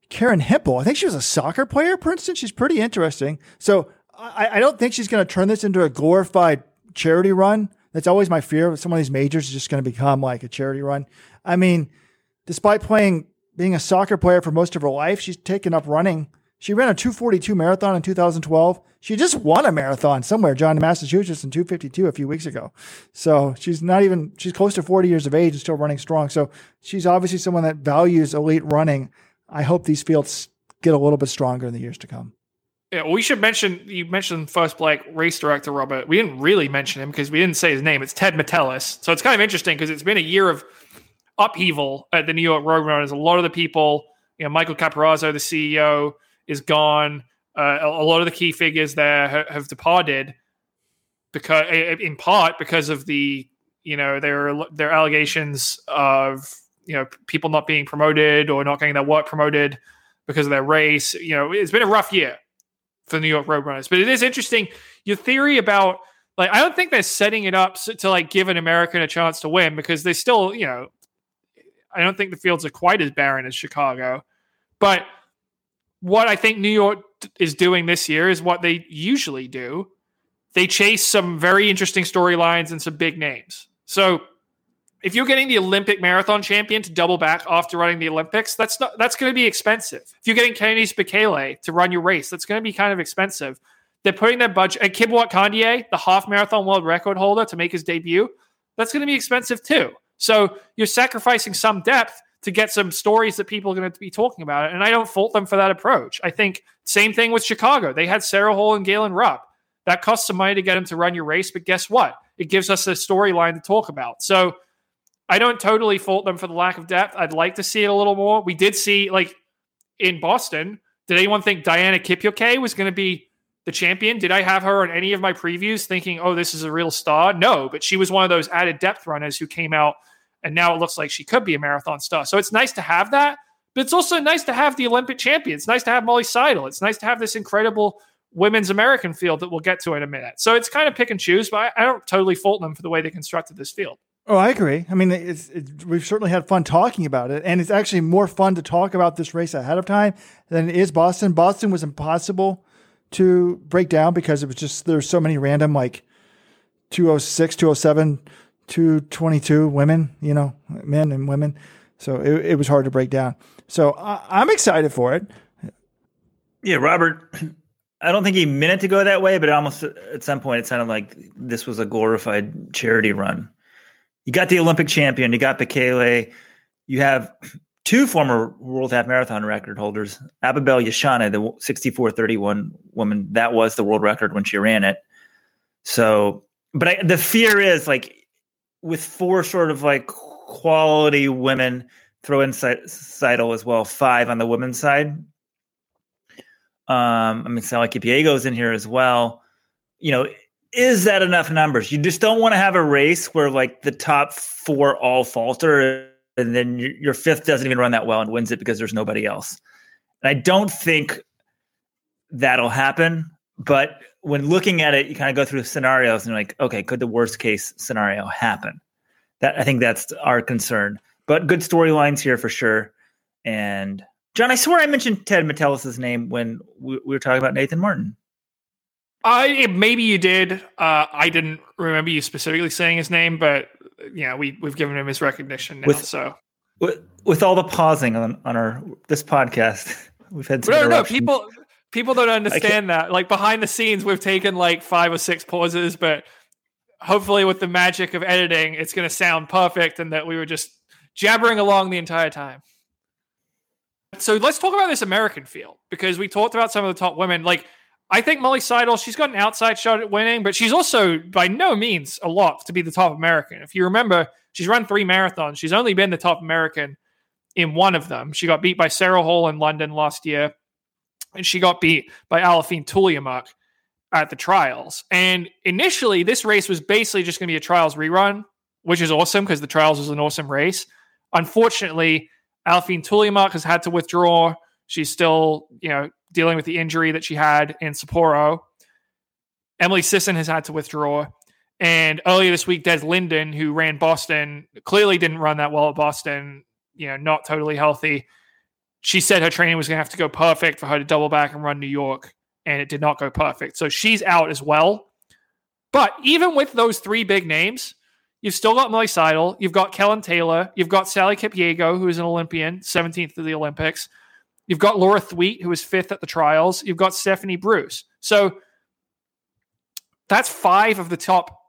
Kerin Hempel. I think she was a soccer player at Princeton. She's pretty interesting. So I, I don't think she's going to turn this into a glorified charity run. That's always my fear. Some of these majors is just going to become like a charity run. I mean, despite playing, being a soccer player for most of her life, she's taken up running. She ran a 242 marathon in 2012. She just won a marathon somewhere, John, in Massachusetts in 252 a few weeks ago. So she's not even, she's close to 40 years of age and still running strong. So she's obviously someone that values elite running. I hope these fields get a little bit stronger in the years to come. Yeah, we should mention you mentioned first black race director Robert. We didn't really mention him because we didn't say his name. It's Ted Metellus. So it's kind of interesting because it's been a year of upheaval at the New York Roadrunners. A lot of the people, you know, Michael Capiraso, the CEO, is gone. Uh, a, lot of the key figures there ha- have departed because, in part, because of the you know their their allegations of you know people not being promoted or not getting their work promoted because of their race. You know, it's been a rough year for the New York Roadrunners. But it is interesting your theory about like I don't think they're setting it up to like give an American a chance to win because they still you know I don't think the fields are quite as barren as Chicago, but what I think New York is doing this year is what they usually do. They chase some very interesting storylines and some big names. So if you're getting the Olympic marathon champion to double back after running the Olympics, that's not that's going to be expensive. If you're getting Kenenisa Bekele to run your race, that's going to be kind of expensive. They're putting their budget. And Kibiwott Kandie, the half marathon world record holder, to make his debut, that's going to be expensive too. So you're sacrificing some depth to get some stories that people are going to be talking about. And I don't fault them for that approach. I think same thing with Chicago. They had Sarah Hall and Galen Rupp. That costs some money to get them to run your race, but guess what? It gives us a storyline to talk about. So I don't totally fault them for the lack of depth. I'd like to see it a little more. We did see, like in Boston, did anyone think Diana Kipyokei was going to be the champion? Did I have her on any of my previews thinking, oh, this is a real star? No, but she was one of those added depth runners who came out, and now it looks like she could be a marathon star. So it's nice to have that, but it's also nice to have the Olympic champion. It's nice to have Molly Seidel. It's nice to have this incredible women's American field that we'll get to in a minute. So it's kind of pick and choose, but I, I don't totally fault them for the way they constructed this field. Oh, I agree. I mean, it's, it's, we've certainly had fun talking about it, and it's actually more fun to talk about this race ahead of time than it is Boston. Boston was impossible to break down because it was just there's so many random like 206, 207, 222 women, you know, men and women. So it, it was hard to break down. So I, I'm excited for it. Yeah, Robert. I don't think he meant it to go that way, but almost at some point it sounded like this was a glorified charity run you got the Olympic champion, you got Bekele, you have two former world half marathon record holders. Ababel Yeshaneh, the 6431 woman, that was the world record when she ran it. So, but I, the fear is like with four sort of like quality women, throw in Seidel as well, five on the women's side. Um, I mean, Sally Kipyego's in here as well. You know, is that enough numbers? You just don't want to have a race where like the top four all falter and then your, your fifth doesn't even run that well and wins it because there's nobody else. And I don't think that'll happen. But when looking at it, you kind of go through scenarios and you're like, okay, could the worst case scenario happen? That I think that's our concern. But good storylines here for sure. And John, I swear I mentioned Ted Metellus' name when we, we were talking about Nathan Martin. I maybe you did. Uh, I didn't remember you specifically saying his name, but yeah, we we've given him his recognition now. With, so with, with all the pausing on on our this podcast, we've had some no, no, people people don't understand that. Like behind the scenes, we've taken like five or six pauses, but hopefully, with the magic of editing, it's going to sound perfect, and that we were just jabbering along the entire time. So let's talk about this American field because we talked about some of the top women, like I think Molly Seidel, she's got an outside shot at winning, but she's also by no means a lot to be the top American. If you remember, she's run three marathons. She's only been the top American in one of them. She got beat by Sarah Hall in London last year, and she got beat by Aliphine Tuliamuk at the trials. And initially, this race was basically just going to be a trials rerun, which is awesome because the trials was an awesome race. Unfortunately, Aliphine Tuliamuk has had to withdraw. She's still, you know, dealing with the injury that she had in Sapporo. Emily Sisson has had to withdraw. And earlier this week, Des Linden, who ran Boston, clearly didn't run that well at Boston, you know, not totally healthy. She said her training was going to have to go perfect for her to double back and run New York, and it did not go perfect. So she's out as well. But even with those three big names, you've still got Molly Seidel, you've got Kellyn Taylor, you've got Sally Kipyego, who is an Olympian, 17th of the Olympics. You've got Laura Thweatt, who was fifth at the trials. You've got Stephanie Bruce. So that's five of the top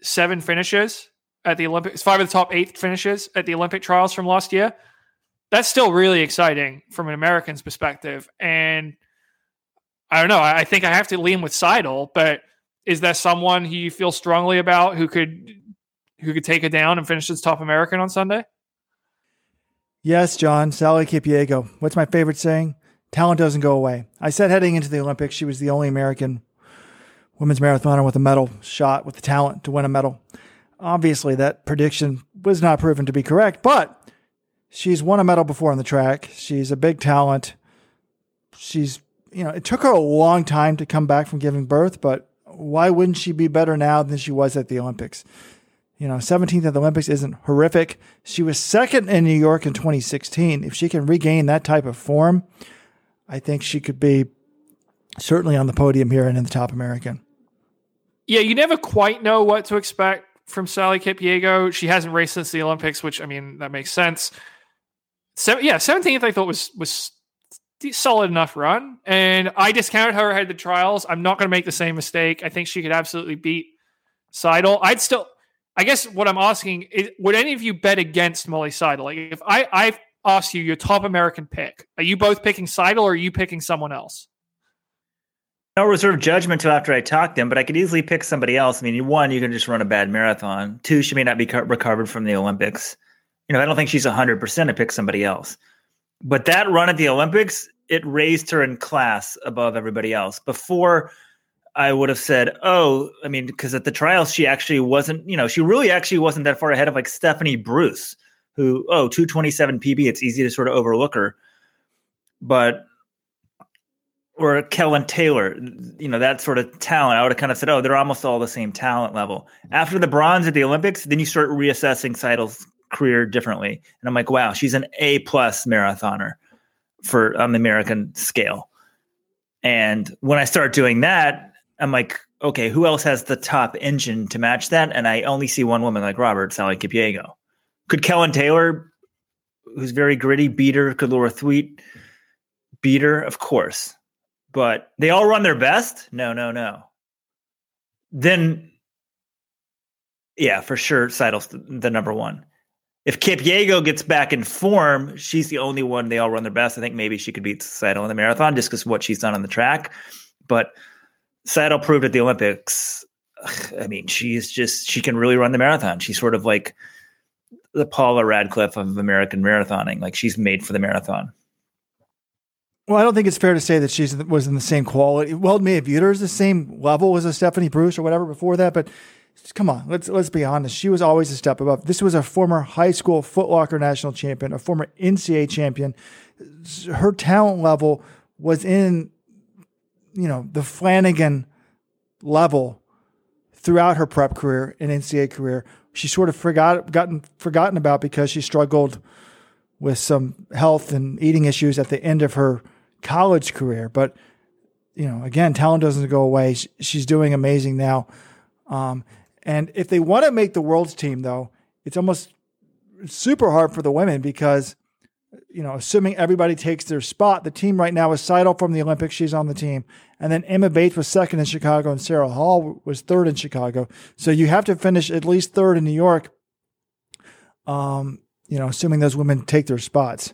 seven finishes at the Olympics, five of the top eight finishes at the Olympic trials from last year. That's still really exciting from an American's perspective. And I don't know. I think I have to lean with Seidel, but is there someone who you feel strongly about who could who could take it down and finish as top American on Sunday? Yes, John. Sally Kipyego. What's my favorite saying? Talent doesn't go away. I said heading into the Olympics, she was the only American women's marathoner with a medal shot with the talent to win a medal. Obviously, that prediction was not proven to be correct, but she's won a medal before on the track. She's a big talent. She's, you know, it took her a long time to come back from giving birth, but why wouldn't she be better now than she was at the Olympics? You know, 17th at the Olympics isn't horrific. She was second in New York in 2016. If she can regain that type of form, I think she could be certainly on the podium here and in the top American yeah, you never quite know what to expect from Sally Kipyego. She hasn't raced since the Olympics, which I mean that makes sense. Yeah, seventeenth I thought was was solid enough run, and I discounted her ahead of the trials. I'm not going to make the same mistake. I think she could absolutely beat Seidel. I'd still, I guess, what I'm asking is, would any of you bet against Molly Seidel? Like if I I asked you your top American pick, are you both picking Seidel or are you picking someone else? I'll reserve judgment till after I talk to them, but I could easily pick somebody else. I mean, one, you can just run a bad marathon. Two, she may not be co- recovered from the Olympics. You know, I don't think she's 100% to pick somebody else. But that run at the Olympics, it raised her in class above everybody else. Before, I would have said, oh, I mean, because at the trials, she actually wasn't, you know, she really actually wasn't that far ahead of like Stephanie Bruce, who, oh, 227 PB, it's easy to sort of overlook her. But or Kellyn Taylor, you know, that sort of talent, I would have kind of said, oh, they're almost all the same talent level. After the bronze at the Olympics, then you start reassessing Seidel's career differently. And I'm like, wow, she's an A plus marathoner for on the American scale. And when I start doing that, I'm like, okay, who else has the top engine to match that? And I only see one woman like Robert, Sally Kipyego. Could Kellyn Taylor, who's very gritty, beat her? Could Laura Thweatt beat her? Of course but they all run their best. No, no, no. Then, yeah, for sure, Seidel's the, the number one. If Kipyego gets back in form, she's the only one they all run their best. I think maybe she could beat Seidel in the marathon just because what she's done on the track. But Seidel proved at the Olympics. I mean, she's just she can really run the marathon. She's sort of like the Paula Radcliffe of American marathoning. Like she's made for the marathon. Well, I don't think it's fair to say that she was in the same quality. Well, may have viewed her as the same level as a Stephanie Bruce or whatever before that, but come on, let's let's be honest. She was always a step above. This was a former high school footlocker national champion, a former NCAA champion. Her talent level was in, you know, the Flanagan level throughout her prep career and NCAA career. She sort of forgot gotten forgotten about because she struggled with some health and eating issues at the end of her college career. But you know, again, talent doesn't go away. She's doing amazing now. Um, and if they want to make the world's team, though, it's almost super hard for the women because, you know, assuming everybody takes their spot, the team right now is Seidel from the Olympics. She's on the team. And then Emma Bates was second in Chicago and Sarah Hall was third in Chicago. So you have to finish at least third in New York. Um, you know, assuming those women take their spots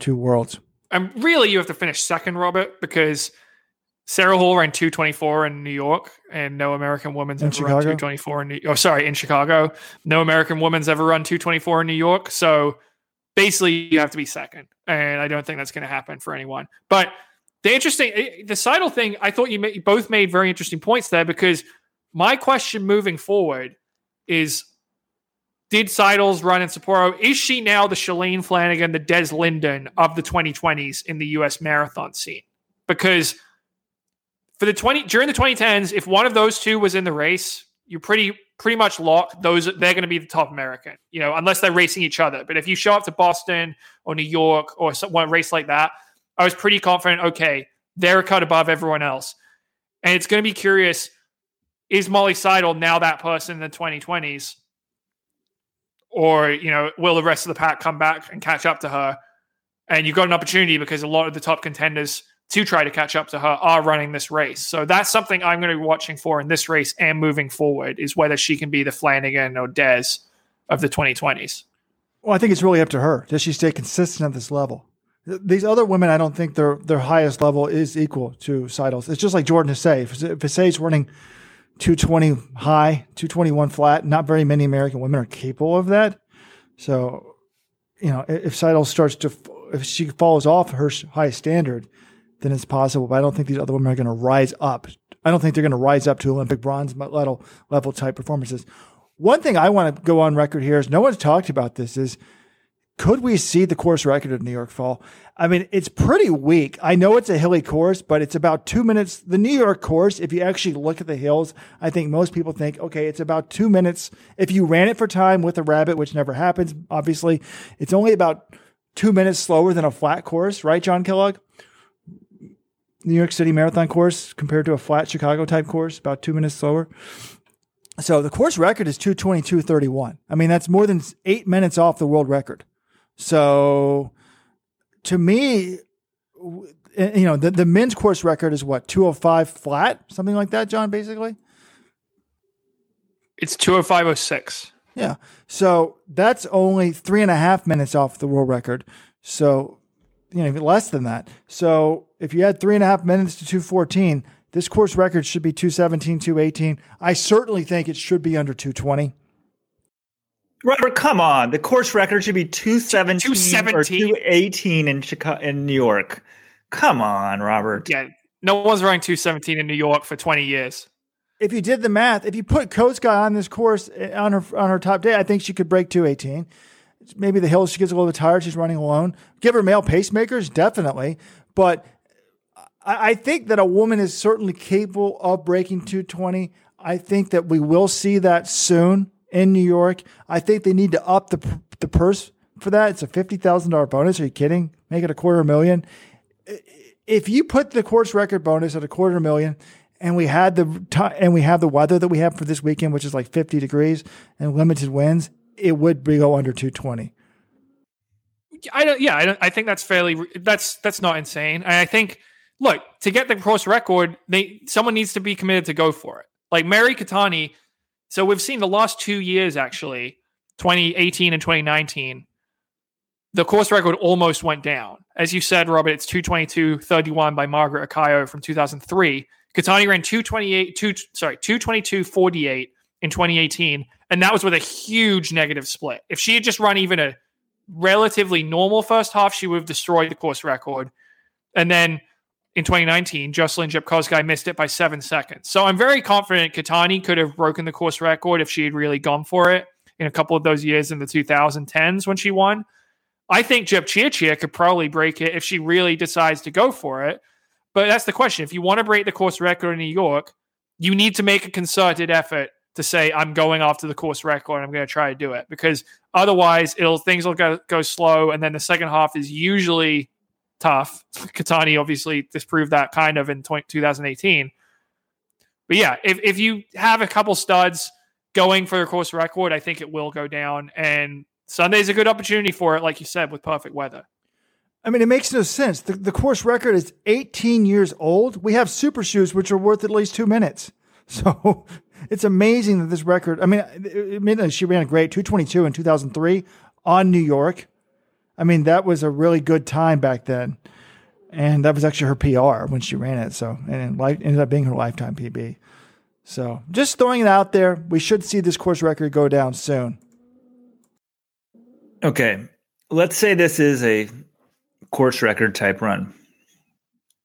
to worlds. And really, you have to finish second, Robert, because Sarah Hall ran 224 in New York, and no American woman's in ever Chicago? run 224 in New Oh, sorry, in Chicago. No American woman's ever run 224 in New York. So basically, you have to be second. And I don't think that's going to happen for anyone. But the interesting, eh, the Seidel thing, I thought you, you both made very interesting points there because my question moving forward is did Seidel's run in Sapporo, is she now the Shalane Flanagan, the Des Linden of the 2020s in the US marathon scene? Because for the 20 during the 2010s, if one of those two was in the race, you pretty pretty much lock those. They're going to be the top American, you know, unless they're racing each other. But if you show up to Boston or New York or some, one race like that, I was pretty confident. Okay, they're a cut above everyone else, and it's going to be curious. Is Molly Seidel now that person in the 2020s? Or, you know, will the rest of the pack come back and catch up to her? And you've got an opportunity because a lot of the top contenders to try to catch up to her are running this race. So that's something I'm going to be watching for in this race and moving forward is whether she can be the Flanagan or Des of the 2020s. Well, I think it's really up to her. Does she stay consistent at this level? These other women, I don't think their their highest level is equal to Seidel's. It's just like Jordan Hasay. If, Hasay's running 220 high, 221 flat, not very many American women are capable of that. So, you know, if Seidel starts to, if she falls off her high standard, then it's possible. But I don't think these other women are going to rise up. I don't think they're going to rise up to Olympic bronze medal level type performances. One thing I want to go on record here is no one's talked about this is could we see the course record of New York Fall? I mean, it's pretty weak. I know it's a hilly course, but it's about two minutes. The New York course, if you actually look at the hills, I think most people think, okay, it's about two minutes. If you ran it for time with a rabbit, which never happens, obviously, it's only about two minutes slower than a flat course, right, John Kellogg? New York City Marathon course compared to a flat Chicago type course, about two minutes slower. So the course record is 222.31. I mean, that's more than eight minutes off the world record. So to me, eh, you know, the, the men's course record is what, 205 flat, something like that, John, basically? It's 205.06. Yeah. So that's only three and a half minutes off the world record. So, you know, even less than that. So if you had three and a half minutes to 214, this course record should be 217, 218. I certainly think it should be under 220. Robert, come on. The course record should be 217, 217? or 218 in Chicago in New York. Come on, Robert. Yeah. No one's running 217 in New York for 20 years. If you did the math, if you put Kosgei on this course eh, on her on her top day, I think she could break 218. Maybe the hills she gets a little bit tired. She's running alone. Give her male pacemakers, definitely. But I, think that a woman is certainly capable of breaking 220. I think that we will see that soon in New York. I think they need to up the the purse for that. It's a fifty thousand dollar bonus. Are you kidding? Make it a quarter million. If you put the course record bonus at a quarter million, and we had the t- and we have the weather that we have for this weekend, which is like fifty degrees and limited winds, it would go under two twenty. I don't. Yeah, I, don't, I think that's fairly. That's that's not insane. And I think, look, to get the course record, they someone needs to be committed to go for it. Like Mary Keitany. so we've seen the last two years, actually, 2018 and 2019, the course record almost went down. As you said, Robert, it's 222.31 by Margaret Okayo from 2003. Keitany ran 228, two, sorry, 222.48 in 2018, and that was with a huge negative split. If she had just run even a relatively normal first half, she would have destroyed the course record. And then in 2019, Joyciline Jepkosgei missed it by seven seconds. So I'm very confident Keitany could have broken the course record if she had really gone for it in a couple of those years in the 2010s when she won. I think Jepchirchir could probably break it if she really decides to go for it. But that's the question. If you want to break the course record in New York, you need to make a concerted effort to say, I'm going after the course record I'm going to try to do it. Because otherwise it'll things will go, go slow. And then the second half is usually tough. Keitany obviously disproved that kind of in 20, 2018. But yeah, if, if you have a couple studs going for the course record, I think it will go down. And Sunday's a good opportunity for it, like you said, with perfect weather. I mean, it makes no sense. The, the course record is 18 years old. We have super shoes, which are worth at least two minutes. So it's amazing that this record, I mean, she ran a great 222 in 2003 on New York. I mean, that was a really good time back then. And that was actually her PR when she ran it. So, and it ended up being her lifetime PB. So, just throwing it out there. We should see this course record go down soon. Okay. Let's say this is a course record type run,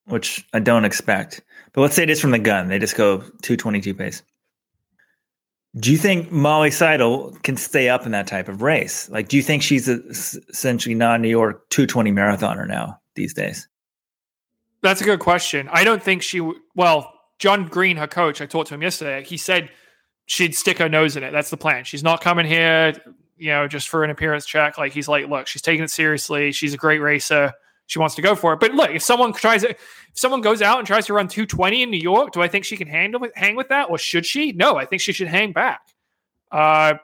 which I don't expect. But let's say it is from the gun. They just go 222 pace. Do you think Molly Seidel can stay up in that type of race? Like, do you think she's essentially non New York 220 marathoner now these days? That's a good question. I don't think she, well, John Green, her coach, I talked to him yesterday. He said she'd stick her nose in it. That's the plan. She's not coming here, you know, just for an appearance check. Like he's like, look, she's taking it seriously. She's a great racer. She wants to go for it. But look, if someone tries it, if someone goes out and tries to run 220 in New York, do I think she can handle hang with that, or should she? No, I think she should hang back. Uh,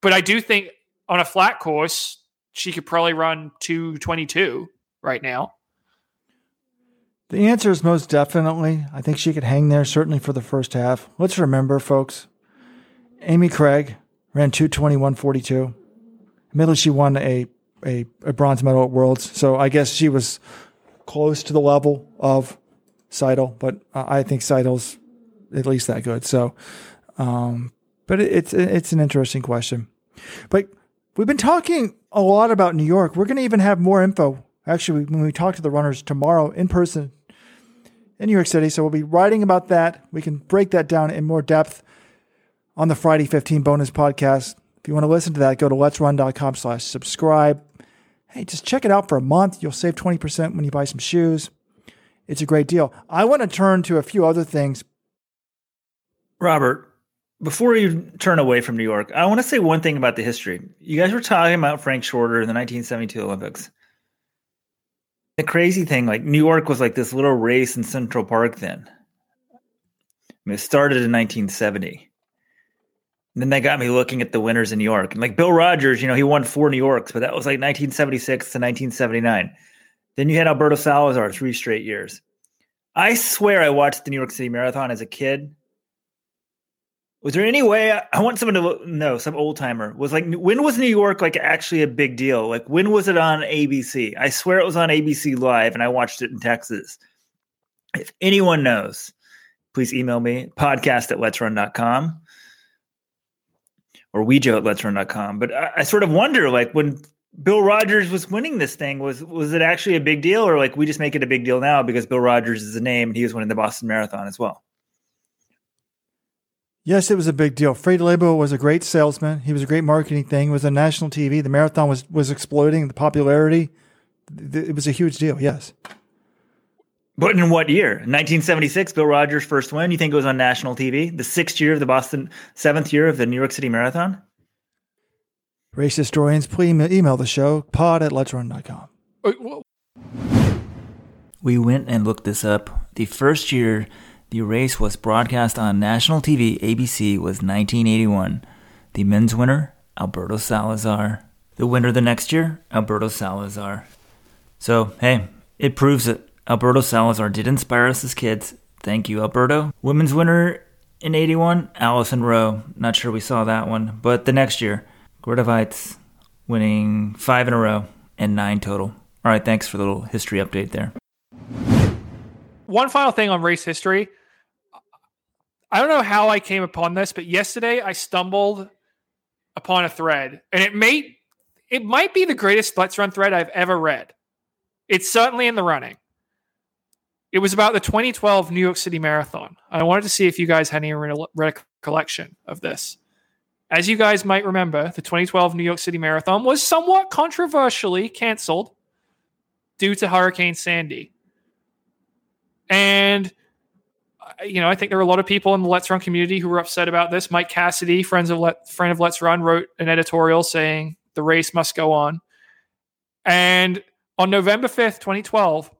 but I do think on a flat course, she could probably run 222 right now. The answer is most definitely. I think she could hang there, certainly for the first half. Let's remember, folks, Amy Cragg ran 221.42. Admittedly, she won a, a, a bronze medal at Worlds, so I guess she was close to the level of Seidel, but I think Seidel's at least that good. So, um, but it, it's it's an interesting question. But we've been talking a lot about New York. We're going to even have more info actually when we talk to the runners tomorrow in person in New York City. So we'll be writing about that. We can break that down in more depth on the Friday 15 bonus podcast. If you want to listen to that, go to let'srun.com slash subscribe. Hey, just check it out for a month. You'll save 20% when you buy some shoes. It's a great deal. I want to turn to a few other things. Robert, before you turn away from New York, I want to say one thing about the history. You guys were talking about Frank Shorter in the 1972 Olympics. The crazy thing, like New York was like this little race in Central Park then. I mean, it started in 1970. And then that got me looking at the winners in New York. And like Bill Rodgers, you know, he won four New Yorks, but that was like 1976 to 1979. Then you had Alberto Salazar three straight years. I swear I watched the New York City Marathon as a kid was there any way I want someone to know, some old timer was like, when was New York like actually a big deal? Like, when was it on ABC? I swear it was on ABC Live and I watched it in Texas. If anyone knows, please email me podcast at let'srun.com or Wejo at let'srun.com. But I, I sort of wonder, like, when Bill Rodgers was winning this thing, was was it actually a big deal, or like we just make it a big deal now because Bill Rodgers is a name and he was winning the Boston Marathon as well? Yes, it was a big deal. Fred Lebow was a great salesman. He was a great marketing thing. It was on national TV. The marathon was was exploding. The popularity, it was a huge deal. Yes. But in what year? 1976, Bill Rodgers' first win. You think it was on national TV? The sixth year of the Boston, seventh year of the New York City Marathon? Race historians, please email the show, pod at let'srun.com. We went and looked this up. The first year the race was broadcast on national TV ABC was 1981. The men's winner, Alberto Salazar. The winner the next year, Alberto Salazar. So, hey, it proves it. Alberto Salazar did inspire us as kids. Thank you, Alberto. Women's winner in 81, Allison Roe. Not sure we saw that one. But the next year, Waitz winning five in a row and nine total. All right, thanks for the little history update there. One final thing on race history. I don't know how I came upon this, but yesterday I stumbled upon a thread, and it may it might be the greatest Let's Run thread I've ever read. It's certainly in the running. It was about the 2012 New York City Marathon. I wanted to see if you guys had any recollection of this. As you guys might remember, the 2012 New York City Marathon was somewhat controversially canceled due to Hurricane Sandy. And uh, you know, I think there were a lot of people in the Let's Run community who were upset about this. Mike Cassidy, friends of Let, friend of Let's Run, wrote an editorial saying the race must go on. And on November 5th, 2012,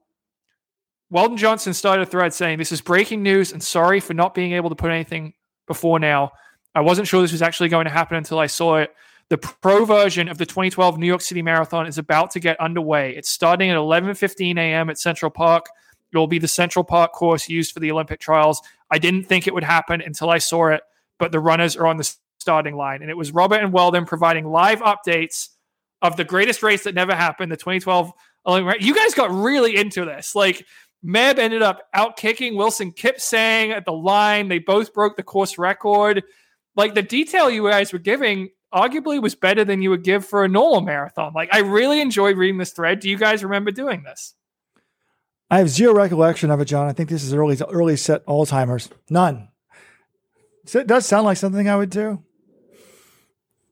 Weldon Johnson started a thread saying, This is breaking news and sorry for not being able to put anything before now. I wasn't sure this was actually going to happen until I saw it. The pro version of the 2012 New York City Marathon is about to get underway. It's starting at 11:15 a.m. at Central Park. It will be the Central Park course used for the Olympic trials. I didn't think it would happen until I saw it, but the runners are on the starting line. And it was Robert and Weldon providing live updates of the greatest race that never happened, the 2012 Olympic. You guys got really into this. Like, Meb ended up out kicking Wilson Kipsang at the line. They both broke the course record. Like, the detail you guys were giving arguably was better than you would give for a normal marathon. Like, I really enjoyed reading this thread. Do you guys remember doing this? I have zero recollection of it, John. I think this is early early set Alzheimer's. None. So it does sound like something I would do.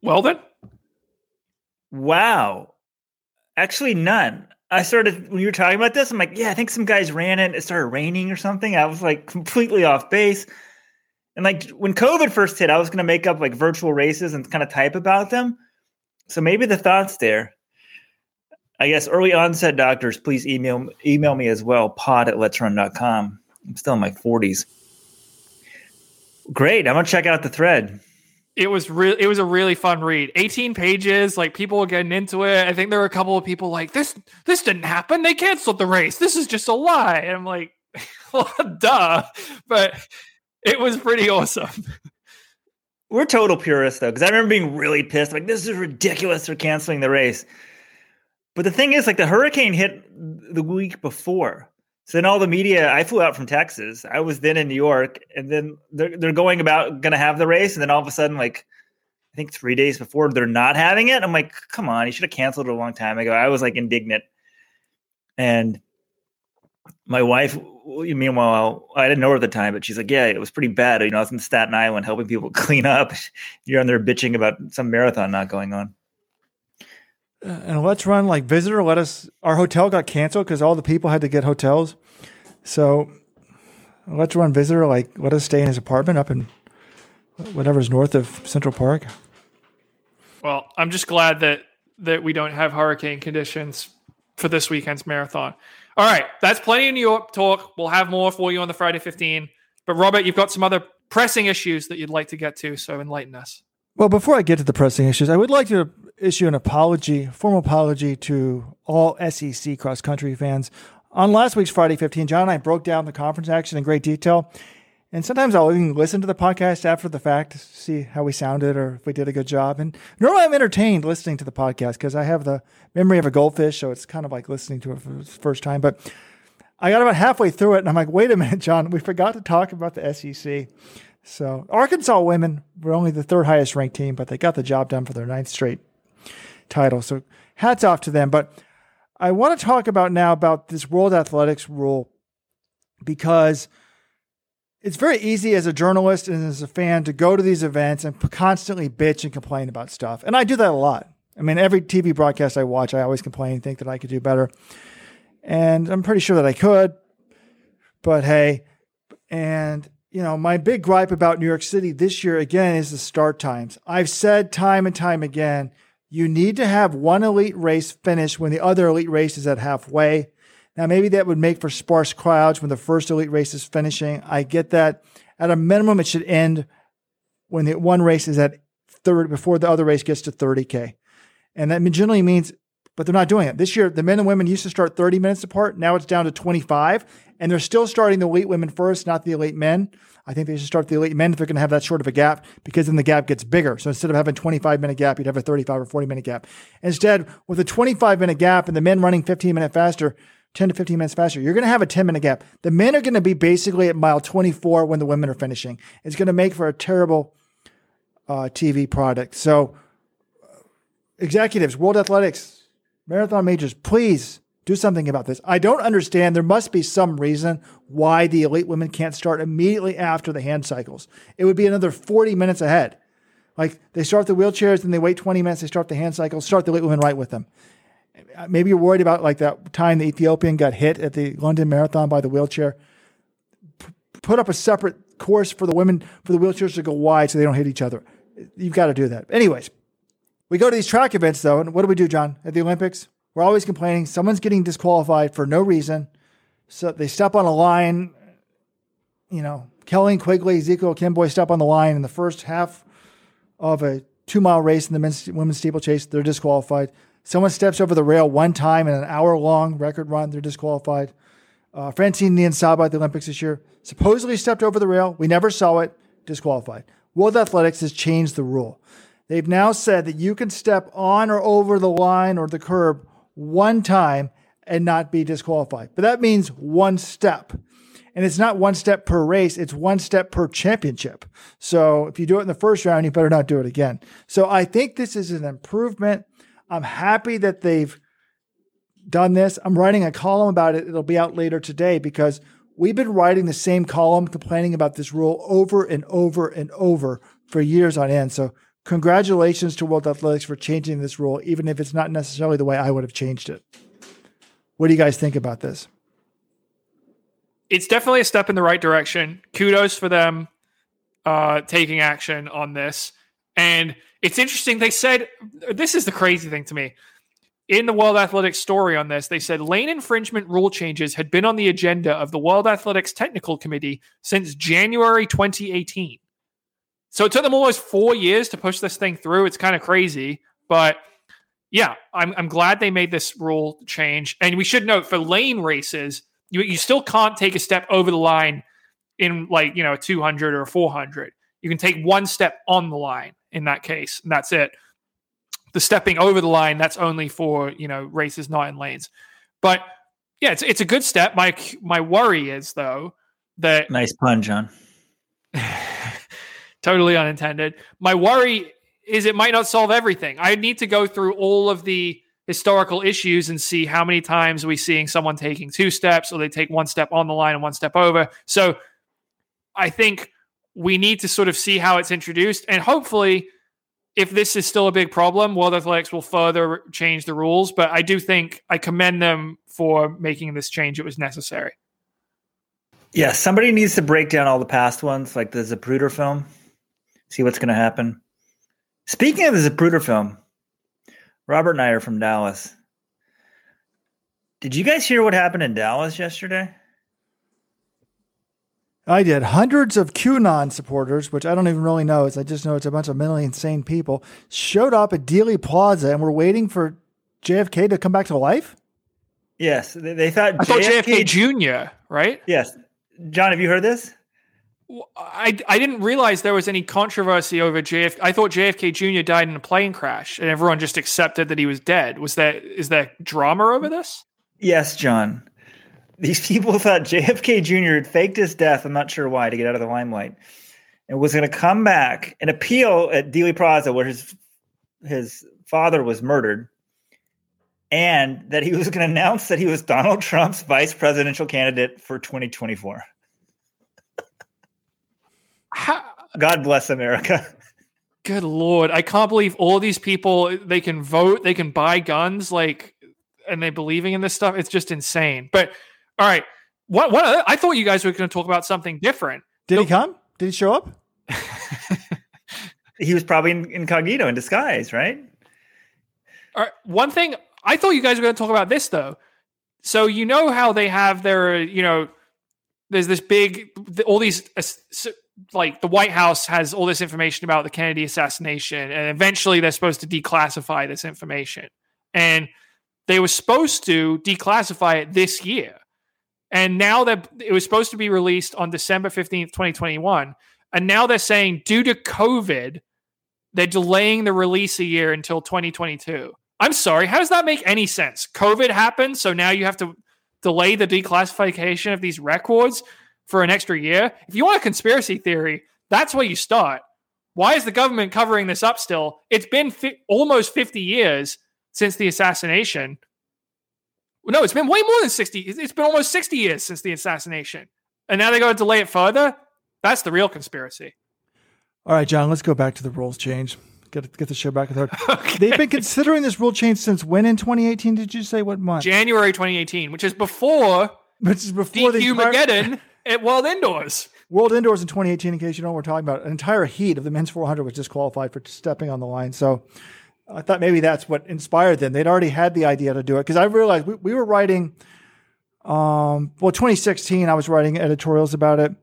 Well then. Wow. Actually, none. I started when you were talking about this. I'm like, yeah, I think some guys ran it. It started raining or something. I was like completely off base. And like when COVID first hit, I was going to make up like virtual races and kind of type about them. So maybe the thoughts there. I guess early onset doctors, please email email me as well, pod at let'srun.com. I'm still in my 40s. Great. I'm gonna check out the thread. It was real. It was a really fun read. 18 pages. Like people were getting into it. I think there were a couple of people like this. This didn't happen. They canceled the race. This is just a lie. And I'm like, well, duh. But it was pretty awesome. We're total purists though, because I remember being really pissed. Like this is ridiculous. They're canceling the race. But the thing is, like the hurricane hit the week before. So then all the media, I flew out from Texas. I was then in New York, and then they're they're going about going to have the race, and then all of a sudden, like I think three days before, they're not having it. I'm like, come on, you should have canceled it a long time ago. I was like indignant, and my wife, meanwhile, I didn't know her at the time, but she's like, yeah, it was pretty bad. You know, I was in Staten Island helping people clean up. You're on there bitching about some marathon not going on Uh, and let's run like visitor. Let us. Our hotel got canceled because all the people had to get hotels. So let's run visitor. Like let us stay in his apartment up in whatever's north of Central Park. Well, I'm just glad that that we don't have hurricane conditions for this weekend's marathon. All right, that's plenty of New York talk. We'll have more for you on the Friday 15. But Robert, you've got some other pressing issues that you'd like to get to, so enlighten us. Well, before I get to the pressing issues, I would like to issue an apology, formal apology to all SEC cross country fans. On last week's Friday 15, John and I broke down the conference action in great detail. And sometimes I'll even listen to the podcast after the fact to see how we sounded or if we did a good job. And normally I'm entertained listening to the podcast because I have the memory of a goldfish. So it's kind of like listening to it for the first time. But I got about halfway through it and I'm like, wait a minute, John, we forgot to talk about the SEC. So Arkansas women were only the third highest ranked team, but they got the job done for their ninth straight title. So hats off to them. But I want to talk about now about this World Athletics rule because it's very easy as a journalist and as a fan to go to these events and constantly bitch and complain about stuff. And I do that a lot. I mean, every TV broadcast I watch, I always complain think that I could do better. And I'm pretty sure that I could. But hey, and you know, my big gripe about New York City this year again is the start times. I've said time and time again, you need to have one elite race finish when the other elite race is at halfway. Now, maybe that would make for sparse crowds when the first elite race is finishing. I get that. At a minimum, it should end when the one race is at third before the other race gets to 30K. And that generally means, but they're not doing it. This year, the men and women used to start 30 minutes apart. Now it's down to 25. And they're still starting the elite women first, not the elite men. I think they should start the elite men if they're going to have that short of a gap because then the gap gets bigger. So instead of having a 25 minute gap, you'd have a 35 or 40 minute gap. Instead, with a 25 minute gap and the men running 15 minutes faster, 10 to 15 minutes faster, you're going to have a 10 minute gap. The men are going to be basically at mile 24 when the women are finishing. It's going to make for a terrible uh, TV product. So, executives, World Athletics, marathon majors, please do something about this. I don't understand. There must be some reason why the elite women can't start immediately after the hand cycles. It would be another 40 minutes ahead. Like they start the wheelchairs, and they wait 20 minutes, they start the hand cycles, start the elite women right with them. Maybe you're worried about like that time the Ethiopian got hit at the London Marathon by the wheelchair. P- put up a separate course for the women, for the wheelchairs to go wide so they don't hit each other. You've got to do that. Anyways, we go to these track events though, and what do we do, John, at the Olympics? We're always complaining. Someone's getting disqualified for no reason. So they step on a line. You know, Kelly Quigley, Ezekiel Kemboi step on the line in the first half of a two mile race in the men's, women's steeplechase. They're disqualified. Someone steps over the rail one time in an hour long record run. They're disqualified. Uh, Francine Niyonsaba at the Olympics this year supposedly stepped over the rail. We never saw it. Disqualified. World Athletics has changed the rule. They've now said that you can step on or over the line or the curb one time and not be disqualified. But that means one step. And it's not one step per race, it's one step per championship. So if you do it in the first round, you better not do it again. So I think this is an improvement. I'm happy that they've done this. I'm writing a column about it. It'll be out later today because we've been writing the same column complaining about this rule over and over and over for years on end. So congratulations to World Athletics for changing this rule, even if it's not necessarily the way I would have changed it. What do you guys think about this? It's definitely a step in the right direction. Kudos for them. uh, taking action on this. And it's interesting. They said this is the crazy thing to me. In the World Athletics story on this, they said lane infringement rule changes had been on the agenda of the World Athletics Technical Committee since January 2018. So it took them almost four years to push this thing through. It's kind of crazy, but yeah, I'm, I'm glad they made this rule change. And we should note for lane races, you, you still can't take a step over the line in like, you know, 200 or 400. You can take one step on the line in that case, and that's it. The stepping over the line, that's only for, you know, races not in lanes. But yeah, it's it's a good step. My my worry is though that Nice pun, John. totally unintended. My worry is it might not solve everything. I need to go through all of the historical issues and see how many times we're seeing someone taking two steps or they take one step on the line and one step over. So I think we need to sort of see how it's introduced and hopefully if this is still a big problem, World Athletics will further change the rules. But I do think I commend them for making this change. It was necessary. Yeah, somebody needs to break down all the past ones, like the Zapruder film, see what's going to happen. Speaking of the Zapruder film, Robert and I are from Dallas. Did you guys hear what happened in Dallas yesterday? I did. Hundreds of QAnon supporters, which I don't even really know, I just know it's a bunch of mentally insane people, showed up at Dealey Plaza and were waiting for JFK to come back to life. Yes, they, they thought I thought JFK Jr. Right? Yes, John, have you heard this? I, I didn't realize there was any controversy over JFK. I thought JFK Jr. died in a plane crash, and everyone just accepted that he was dead. Was that is there drama over this? Yes, John. These people thought JFK Jr. had faked his death. I'm not sure why to get out of the limelight, and was going to come back and appeal at Dealey Plaza, where his his father was murdered, and that he was going to announce that he was Donald Trump's vice presidential candidate for 2024. How, God bless America. good lord, I can't believe all these people they can vote, they can buy guns, like, and they believing in this stuff. It's just insane. But all right, what what other, I thought you guys were going to talk about something different. Did he come? Did he show up? He was probably in, incognito in disguise, right? All right, one thing I thought you guys were going to talk about this though. So you know how they have their, you know, there's this big, all these, uh, s- like the White House has all this information about the Kennedy assassination, and eventually they're supposed to declassify this information, and they were supposed to declassify it this year, and now that it was supposed to be released on December fifteenth, twenty twenty one, and now they're saying due to COVID, they're delaying the release a year until twenty twenty two. I'm sorry. How does that make any sense? COVID happened, so now you have to delay the declassification of these records for an extra year. If you want a conspiracy theory, that's where you start. Why is the government covering this up still? It's been fi- almost 50 years since the assassination. No, it's been way more than 60. It's been almost 60 years since the assassination. And now they got to delay it further? That's the real conspiracy. All right, John, let's go back to the rules change. Get, get the show back road. They've been considering this rule change since when in 2018? Did you say what month? January 2018, which is before Which is before the DQ entire- Mageddon at World Indoors. World Indoors in 2018, in case you know what we're talking about, an entire heat of the men's 400 was disqualified for stepping on the line. So I thought maybe that's what inspired them. They'd already had the idea to do it because I realized we, we were writing, um, well, 2016, I was writing editorials about it.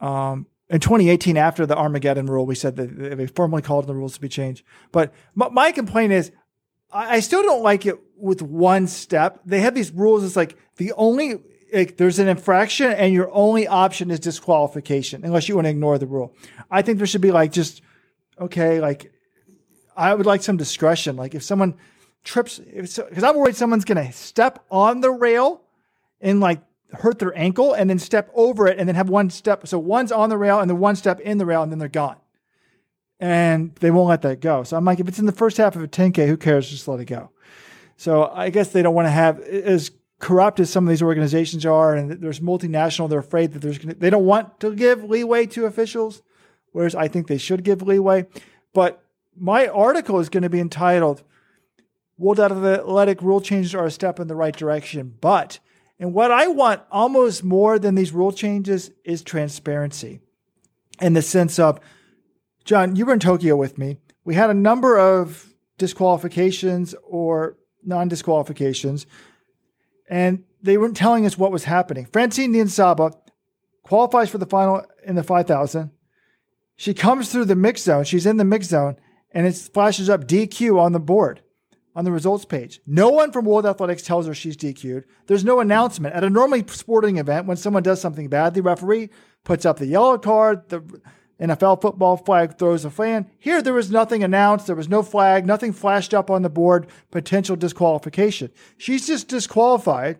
Um, in 2018, after the Armageddon rule, we said that they formally called the rules to be changed. But my, complaint is, I, I still don't like it with one step. They have these rules. It's like the only there's an infraction, and your only option is disqualification, unless you want to ignore the rule. I think there should be like just okay, like I would like some discretion. Like if someone trips, because I'm worried someone's going to step on the rail and like hurt their ankle and then step over it and then have one step. So one's on the rail and then one step in the rail and then they're gone. And they won't let that go. So I'm like, if it's in the first half of a 10K, who cares? Just let it go. So I guess they don't want to have as corrupt as some of these organizations are, and there's multinational. They're afraid that there's they don't want to give leeway to officials, whereas I think they should give leeway. But my article is going to be entitled "World Athletic Rule Changes Are a Step in the Right Direction," but and what I want almost more than these rule changes is transparency. in the sense of, John, you were in Tokyo with me. We had a number of disqualifications or non disqualifications, and they weren't telling us what was happening. Francine Niyonsaba qualifies for the final in the 5,000. She comes through the mix zone. She's in the mix zone, and it flashes up DQ on the board on the results page. No one from World Athletics tells her she's DQ'd. There's no announcement. At a normally sporting event, when someone does something bad, the referee puts up the yellow card, the NFL football flag throws a fan. Here, there was nothing announced. There was no flag, nothing flashed up on the board, potential disqualification. She's just disqualified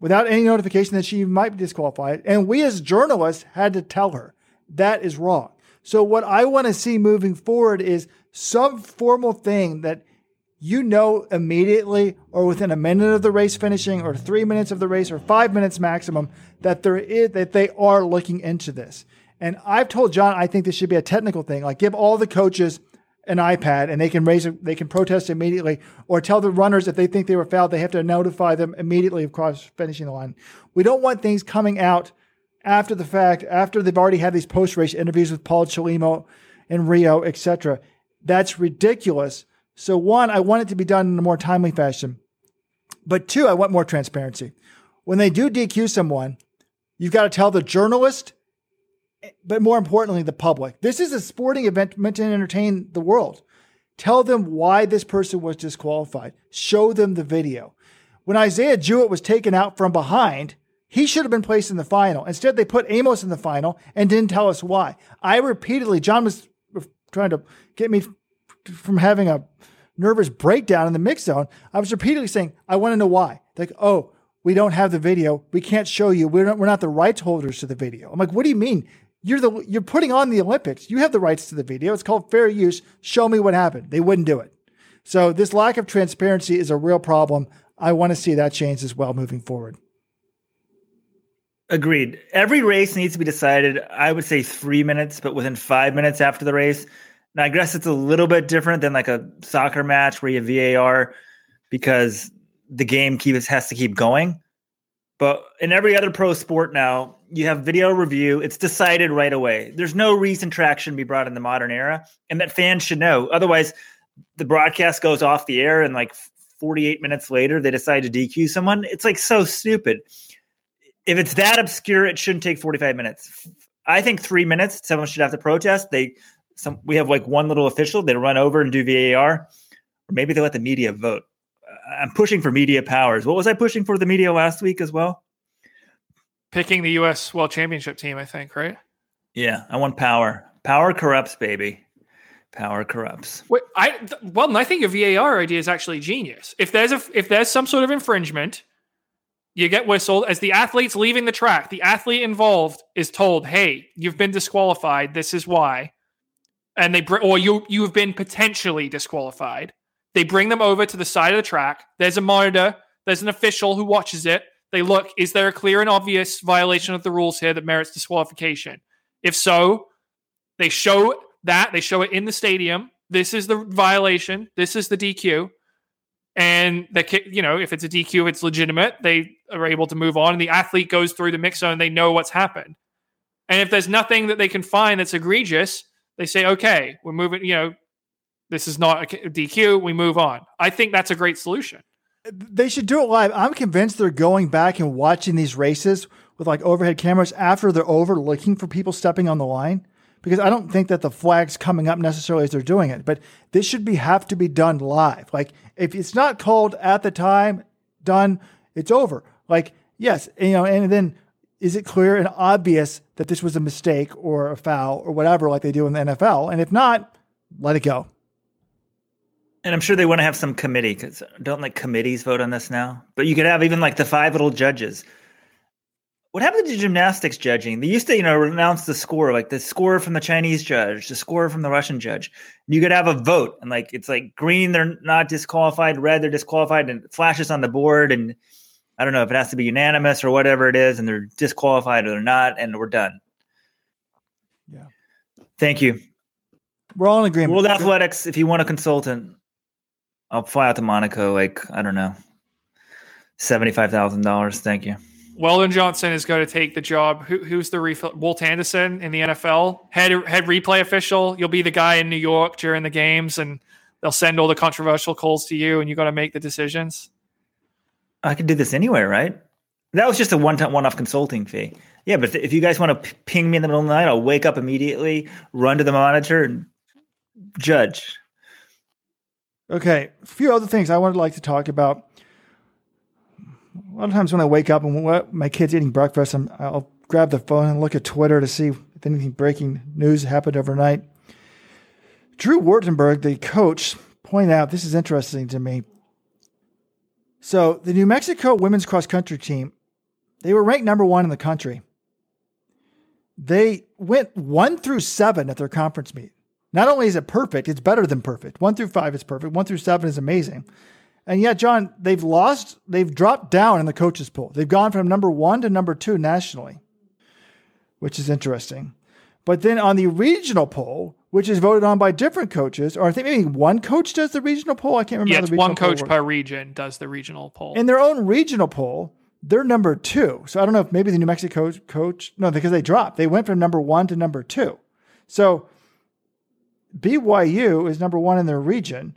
without any notification that she might be disqualified. And we as journalists had to tell her that is wrong. So, what I want to see moving forward is some formal thing that you know immediately or within a minute of the race finishing or three minutes of the race or five minutes maximum that there is that they are looking into this. And I've told John I think this should be a technical thing. Like give all the coaches an iPad and they can raise they can protest immediately or tell the runners if they think they were fouled, they have to notify them immediately of cross finishing the line. We don't want things coming out after the fact, after they've already had these post race interviews with Paul Chelimo and Rio, etc. That's ridiculous. So, one, I want it to be done in a more timely fashion. But two, I want more transparency. When they do DQ someone, you've got to tell the journalist, but more importantly, the public. This is a sporting event meant to entertain the world. Tell them why this person was disqualified. Show them the video. When Isaiah Jewett was taken out from behind, he should have been placed in the final. Instead, they put Amos in the final and didn't tell us why. I repeatedly, John was trying to get me from having a nervous breakdown in the mix zone. I was repeatedly saying, I want to know why. Like, oh, we don't have the video. We can't show you. We're not, we're not the rights holders to the video. I'm like, what do you mean? You're the you're putting on the Olympics. You have the rights to the video. It's called fair use. Show me what happened. They wouldn't do it. So this lack of transparency is a real problem. I want to see that change as well moving forward. Agreed. Every race needs to be decided, I would say three minutes, but within five minutes after the race. Now, I guess it's a little bit different than like a soccer match where you have VAR because the game keeps has to keep going. But in every other pro sport now, you have video review. It's decided right away. There's no reason traction be brought in the modern era, and that fans should know. Otherwise, the broadcast goes off the air, and like 48 minutes later, they decide to DQ someone. It's like so stupid. If it's that obscure, it shouldn't take 45 minutes. I think three minutes. Someone should have to protest. They some we have like one little official they run over and do VAR, or maybe they let the media vote. I'm pushing for media powers. What was I pushing for the media last week as well? Picking the U.S. World Championship team, I think, right? Yeah, I want power. Power corrupts, baby. Power corrupts. Wait, I well, I think your VAR idea is actually genius. If there's a if there's some sort of infringement, you get whistled as the athlete's leaving the track. The athlete involved is told, "Hey, you've been disqualified. This is why." and they br- or you you have been potentially disqualified. They bring them over to the side of the track. There's a monitor. There's an official who watches it. They look: is there a clear and obvious violation of the rules here that merits disqualification? If so, they show that they show it in the stadium. This is the violation. This is the DQ. And the you know if it's a DQ, it's legitimate. They are able to move on, and the athlete goes through the mix zone. They know what's happened. And if there's nothing that they can find that's egregious, they say, okay, we're moving, you know, this is not a DQ, we move on. I think that's a great solution. They should do it live. I'm convinced they're going back and watching these races with like overhead cameras after they're over looking for people stepping on the line because I don't think that the flag's coming up necessarily as they're doing it, but this should be have to be done live. Like if it's not called at the time, done, it's over. Like yes, you know, and then is it clear and obvious that this was a mistake or a foul or whatever, like they do in the NFL? And if not, let it go. And I'm sure they want to have some committee because don't like committees vote on this now. But you could have even like the five little judges. What happened to gymnastics judging? They used to, you know, announce the score, like the score from the Chinese judge, the score from the Russian judge. You could have a vote, and like it's like green, they're not disqualified, red, they're disqualified, and it flashes on the board, and I don't know if it has to be unanimous or whatever it is, and they're disqualified or they're not, and we're done. Yeah. Thank you. We're all in agreement. World Athletics, if you want a consultant, I'll fly out to Monaco, like, I don't know, $75,000. Thank you. Weldon Johnson is going to take the job. Who, who's the refill? Walt Anderson in the NFL, head head replay official. You'll be the guy in New York during the games, and they'll send all the controversial calls to you, and you got to make the decisions. I could do this anywhere, right? That was just a one time one off consulting fee. Yeah, but if you guys want to ping me in the middle of the night, I'll wake up immediately, run to the monitor, and judge. Okay, a few other things I would like to talk about. A lot of times when I wake up and my kid's eating breakfast, i will grab the phone and look at Twitter to see if anything breaking news happened overnight. Drew Wartenburg, the coach, pointed out this is interesting to me. So the New Mexico women's cross country team, they were ranked number one in the country. They went one through seven at their conference meet. Not only is it perfect, it's better than perfect. One through five is perfect. One through seven is amazing. And yet, John, they've lost, they've dropped down in the coaches poll. They've gone from number one to number two nationally, which is interesting. But then on the regional poll, which is voted on by different coaches, or I think maybe one coach does the regional poll. I can't remember. Yeah, it's one coach per region does the regional poll. In their own regional poll, they're number two. So I don't know if maybe the New Mexico coach, coach no, because they dropped. They went from number one to number two. So BYU is number one in their region,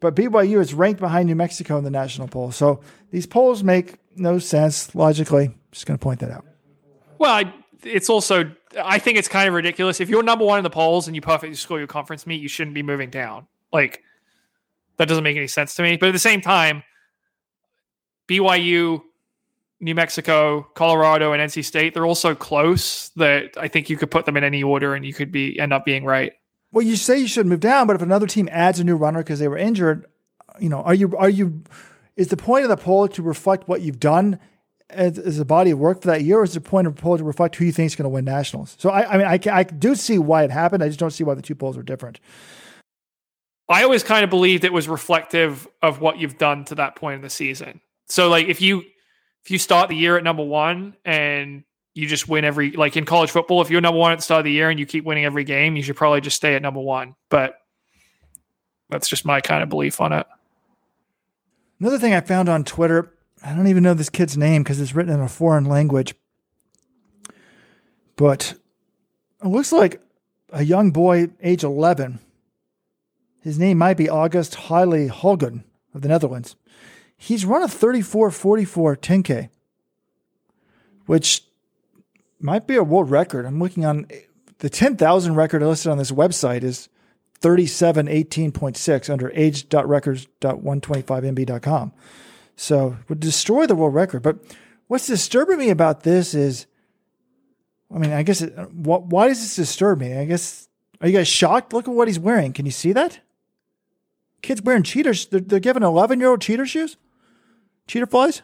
but BYU is ranked behind New Mexico in the national poll. So these polls make no sense logically. Just going to point that out. Well, I, it's also, I think it's kind of ridiculous. If you're number one in the polls and you perfectly score your conference meet, you shouldn't be moving down. Like, that doesn't make any sense to me. But at the same time, BYU, New Mexico, Colorado, and NC State, they're all so close that I think you could put them in any order and you could be end up being right. Well, you say you should move down, but if another team adds a new runner because they were injured, you know, are you are you is the point of the poll to reflect what you've done as, as a body of work for that year, or is the point of the poll to reflect who you think is going to win nationals? So I, I mean, I, I do see why it happened. I just don't see why the two polls are different. I always kind of believed it was reflective of what you've done to that point in the season. So like if you if you start the year at number one and you just win every like in college football. If you're number one at the start of the year and you keep winning every game, you should probably just stay at number one. But that's just my kind of belief on it. Another thing I found on Twitter, I don't even know this kid's name because it's written in a foreign language, but it looks like a young boy, age 11. His name might be August Haile Holgen of the Netherlands. He's run a 34 44 10K, which might be a world record. I'm looking on the 10,000 record listed on this website is 3718.6 under age.records.125mb.com. So would destroy the world record. But what's disturbing me about this is, I mean, I guess, it, why does this disturb me? I guess, are you guys shocked? Look at what he's wearing. Can you see that? Kids wearing cheaters. They're, they're giving 11 year old cheater shoes? Cheater flies?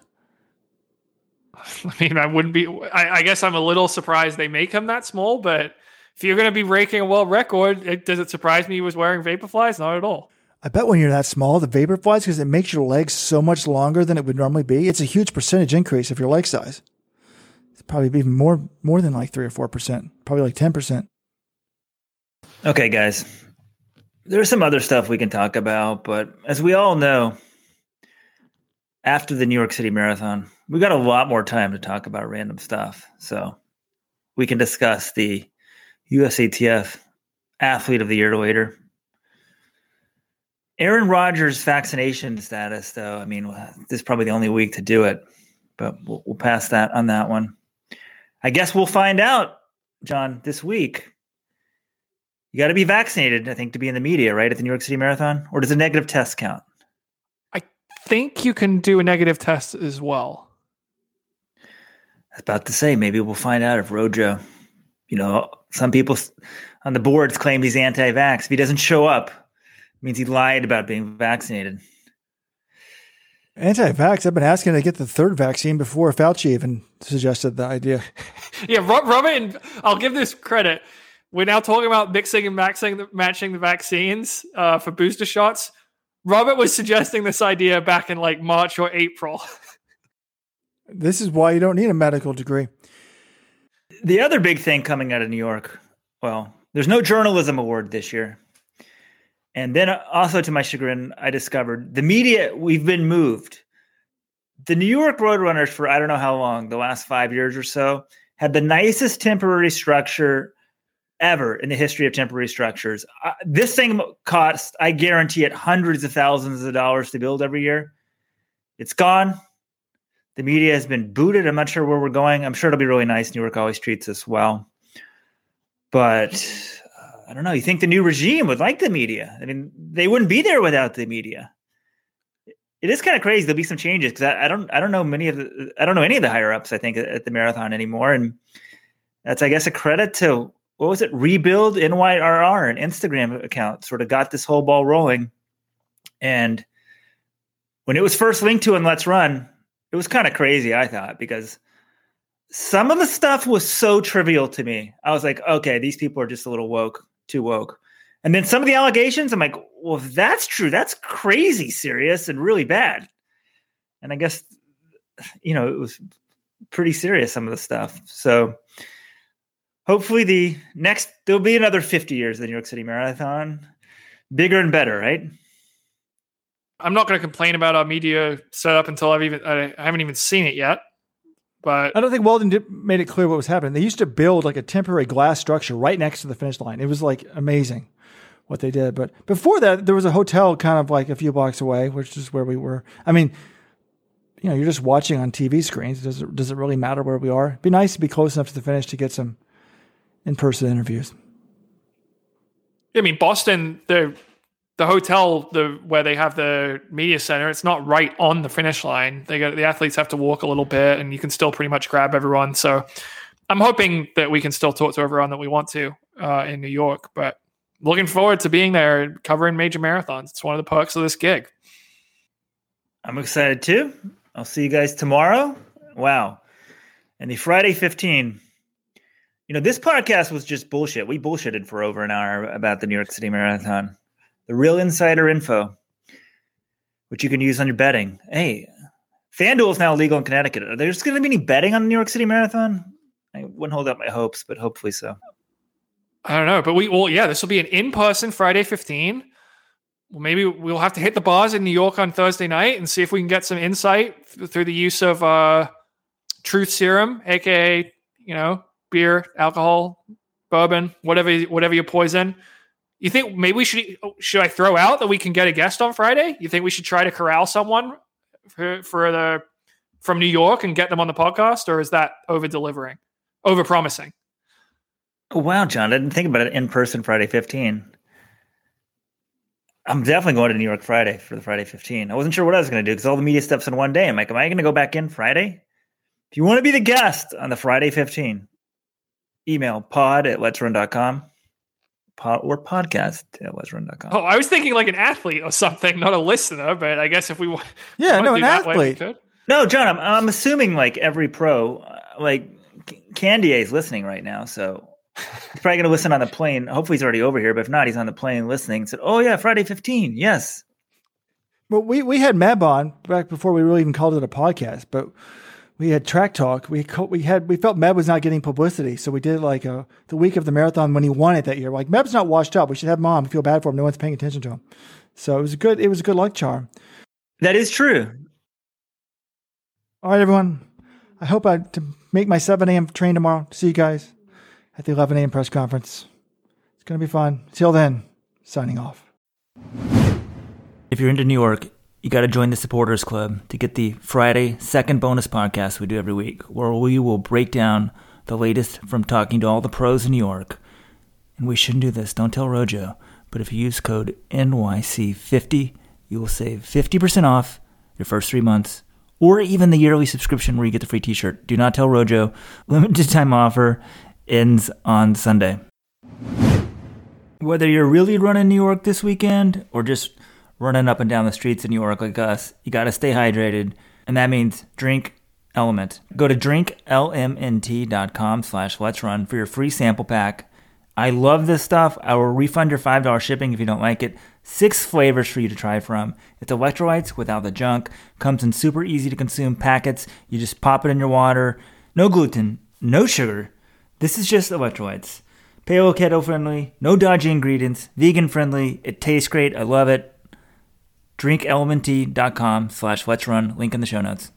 I mean, I wouldn't be. I, I, guess I'm a little surprised they make him that small. But if you're going to be breaking a world record, it, does it surprise me he was wearing Vaporflies? Not at all. I bet when you're that small, the Vaporflies because it makes your legs so much longer than it would normally be. It's a huge percentage increase of your leg size. It's probably even more more than like three or four percent. Probably like ten percent. Okay, guys. There's some other stuff we can talk about, but as we all know, after the New York City Marathon, we got a lot more time to talk about random stuff. So we can discuss the USATF Athlete of the Year later. Aaron Rodgers' vaccination status, though, I mean, this is probably the only week to do it, but we'll, we'll pass that on that one. I guess we'll find out, John, this week. You got to be vaccinated, I think, to be in the media, right? At the New York City Marathon? Or does a negative test count? I think you can do a negative test as well. I was about to say, maybe we'll find out if Rojo, you know, some people on the boards claim he's anti-vax. If he doesn't show up, it means he lied about being vaccinated. Anti-vax. I've been asking to get the third vaccine before Fauci even suggested the idea. yeah, Robert, and I'll give this credit. We're now talking about mixing and maxing, matching the vaccines uh, for booster shots. Robert was suggesting this idea back in like March or April. This is why you don't need a medical degree. The other big thing coming out of New York, well, there's no journalism award this year. And then also to my chagrin, I discovered the media, we've been moved. the New York Roadrunners for I don't know how long, the last five years or so, had the nicest temporary structure ever in the history of temporary structures. Uh, this thing cost, I guarantee it, hundreds of thousands of dollars to build every year. It's gone. The media has been booted. I'm not sure where we're going. I'm sure it'll be really nice. New York always treats us well. But uh, I don't know. You think the new regime would like the media? I mean, they wouldn't be there without the media. It is kind of crazy. There'll be some changes because I, I, don't I don't know many of the I don't know any of the higher ups. I think at the marathon anymore, and that's I guess a credit to what was it? Rebuild NYRR, an Instagram account, sort of got this whole ball rolling. And when it was first linked to in Let's Run, it was kind of crazy. I thought because some of the stuff was so trivial to me. I was like, okay, these people are just a little woke, too woke. And then some of the allegations, I'm like, well, if that's true, that's crazy serious and really bad. And I guess, you know, it was pretty serious, some of the stuff. So hopefully the next, there'll be another 50 years of the New York City Marathon. Bigger and better, right? I'm not going to complain about our media setup until I've even, I haven't even seen it yet. But I don't think Weldon did, made it clear what was happening. They used to build like a temporary glass structure right next to the finish line. It was like amazing what they did. But before that, there was a hotel kind of like a few blocks away, which is where we were. I mean, you know, you're just watching on TV screens. Does it, does it really matter where we are? It'd be nice to be close enough to the finish to get some in person interviews. I mean, Boston, the the hotel, the where they have the media center, it's not right on the finish line. They the athletes have to walk a little bit, and you can still pretty much grab everyone. So, I'm hoping that we can still talk to everyone that we want to uh, in New York. But looking forward to being there covering major marathons. It's one of the perks of this gig. I'm excited too. I'll see you guys tomorrow. Wow. And the Friday 15. You know, this podcast was just bullshit. We bullshitted for over an hour about the New York City Marathon. The real insider info, which you can use on your betting. Hey, FanDuel is now legal in Connecticut. Are there just going to be any betting on the New York City Marathon? I wouldn't hold up my hopes, but hopefully so. I don't know, but we well, yeah, this will be an in-person Friday 15. Well, maybe we'll have to hit the bars in New York on Thursday night and see if we can get some insight through the use of uh, truth serum, aka you know beer, alcohol, bourbon, whatever whatever your poison. You think maybe we should oh, should I throw out that we can get a guest on Friday? You think we should try to corral someone for, for the from New York and get them on the podcast, or is that over delivering, over promising? Oh, wow, John, I didn't think about it in person Friday 15. I'm definitely going to New York Friday for the Friday 15. I wasn't sure what I was going to do because all the media stuff's in one day. I'm like, am I going to go back in Friday? If you want to be the guest on the Friday 15, email pod at letsrun.com pod, or podcast at letsrun.com. Oh, I was thinking like an athlete or something, not a listener, but I guess if we want. Yeah, no, an athlete. Way, no, John, I'm, I'm assuming like every pro, uh, like Kandie is listening right now. So he's probably going to listen on the plane. Hopefully, he's already over here. But if not, he's on the plane listening. Said, "Oh yeah, Friday 15. Yes." Well, we we had Meb on back before we really even called it a podcast, but we had track talk. We we had we felt Meb was not getting publicity, so we did like a the week of the marathon when he won it that year. Like Meb's not washed up. We should have mom. We feel bad for him. No one's paying attention to him. So it was a good. It was a good luck charm. That is true. All right, everyone. I hope I to make my 7 a.m. train tomorrow. See you guys at the 11 a.m. press conference. It's going to be fun. Till then, signing off. If you're into New York, you got to join the Supporters Club to get the Friday second bonus podcast we do every week, where we will break down the latest from talking to all the pros in New York. And we shouldn't do this, don't tell Rojo, but if you use code NYC50, you will save 50% off your first three months or even the yearly subscription where you get the free t shirt. Do not tell Rojo. Limited time offer ends on Sunday. Whether you're really running New York this weekend or just running up and down the streets in New York like us, you got to stay hydrated, and that means drink LMNT. Go to drinklmnt.com slash let's run for your free sample pack. I love this stuff. I will refund your $5 shipping if you don't like it. Six flavors for you to try from. It's electrolytes without the junk. Comes in super easy to consume packets. You just pop it in your water. No gluten, no sugar, this is just electrolytes. Paleo keto friendly, no dodgy ingredients, vegan friendly. It tastes great. I love it. DrinkLMNT.com slash let's run. Link in the show notes.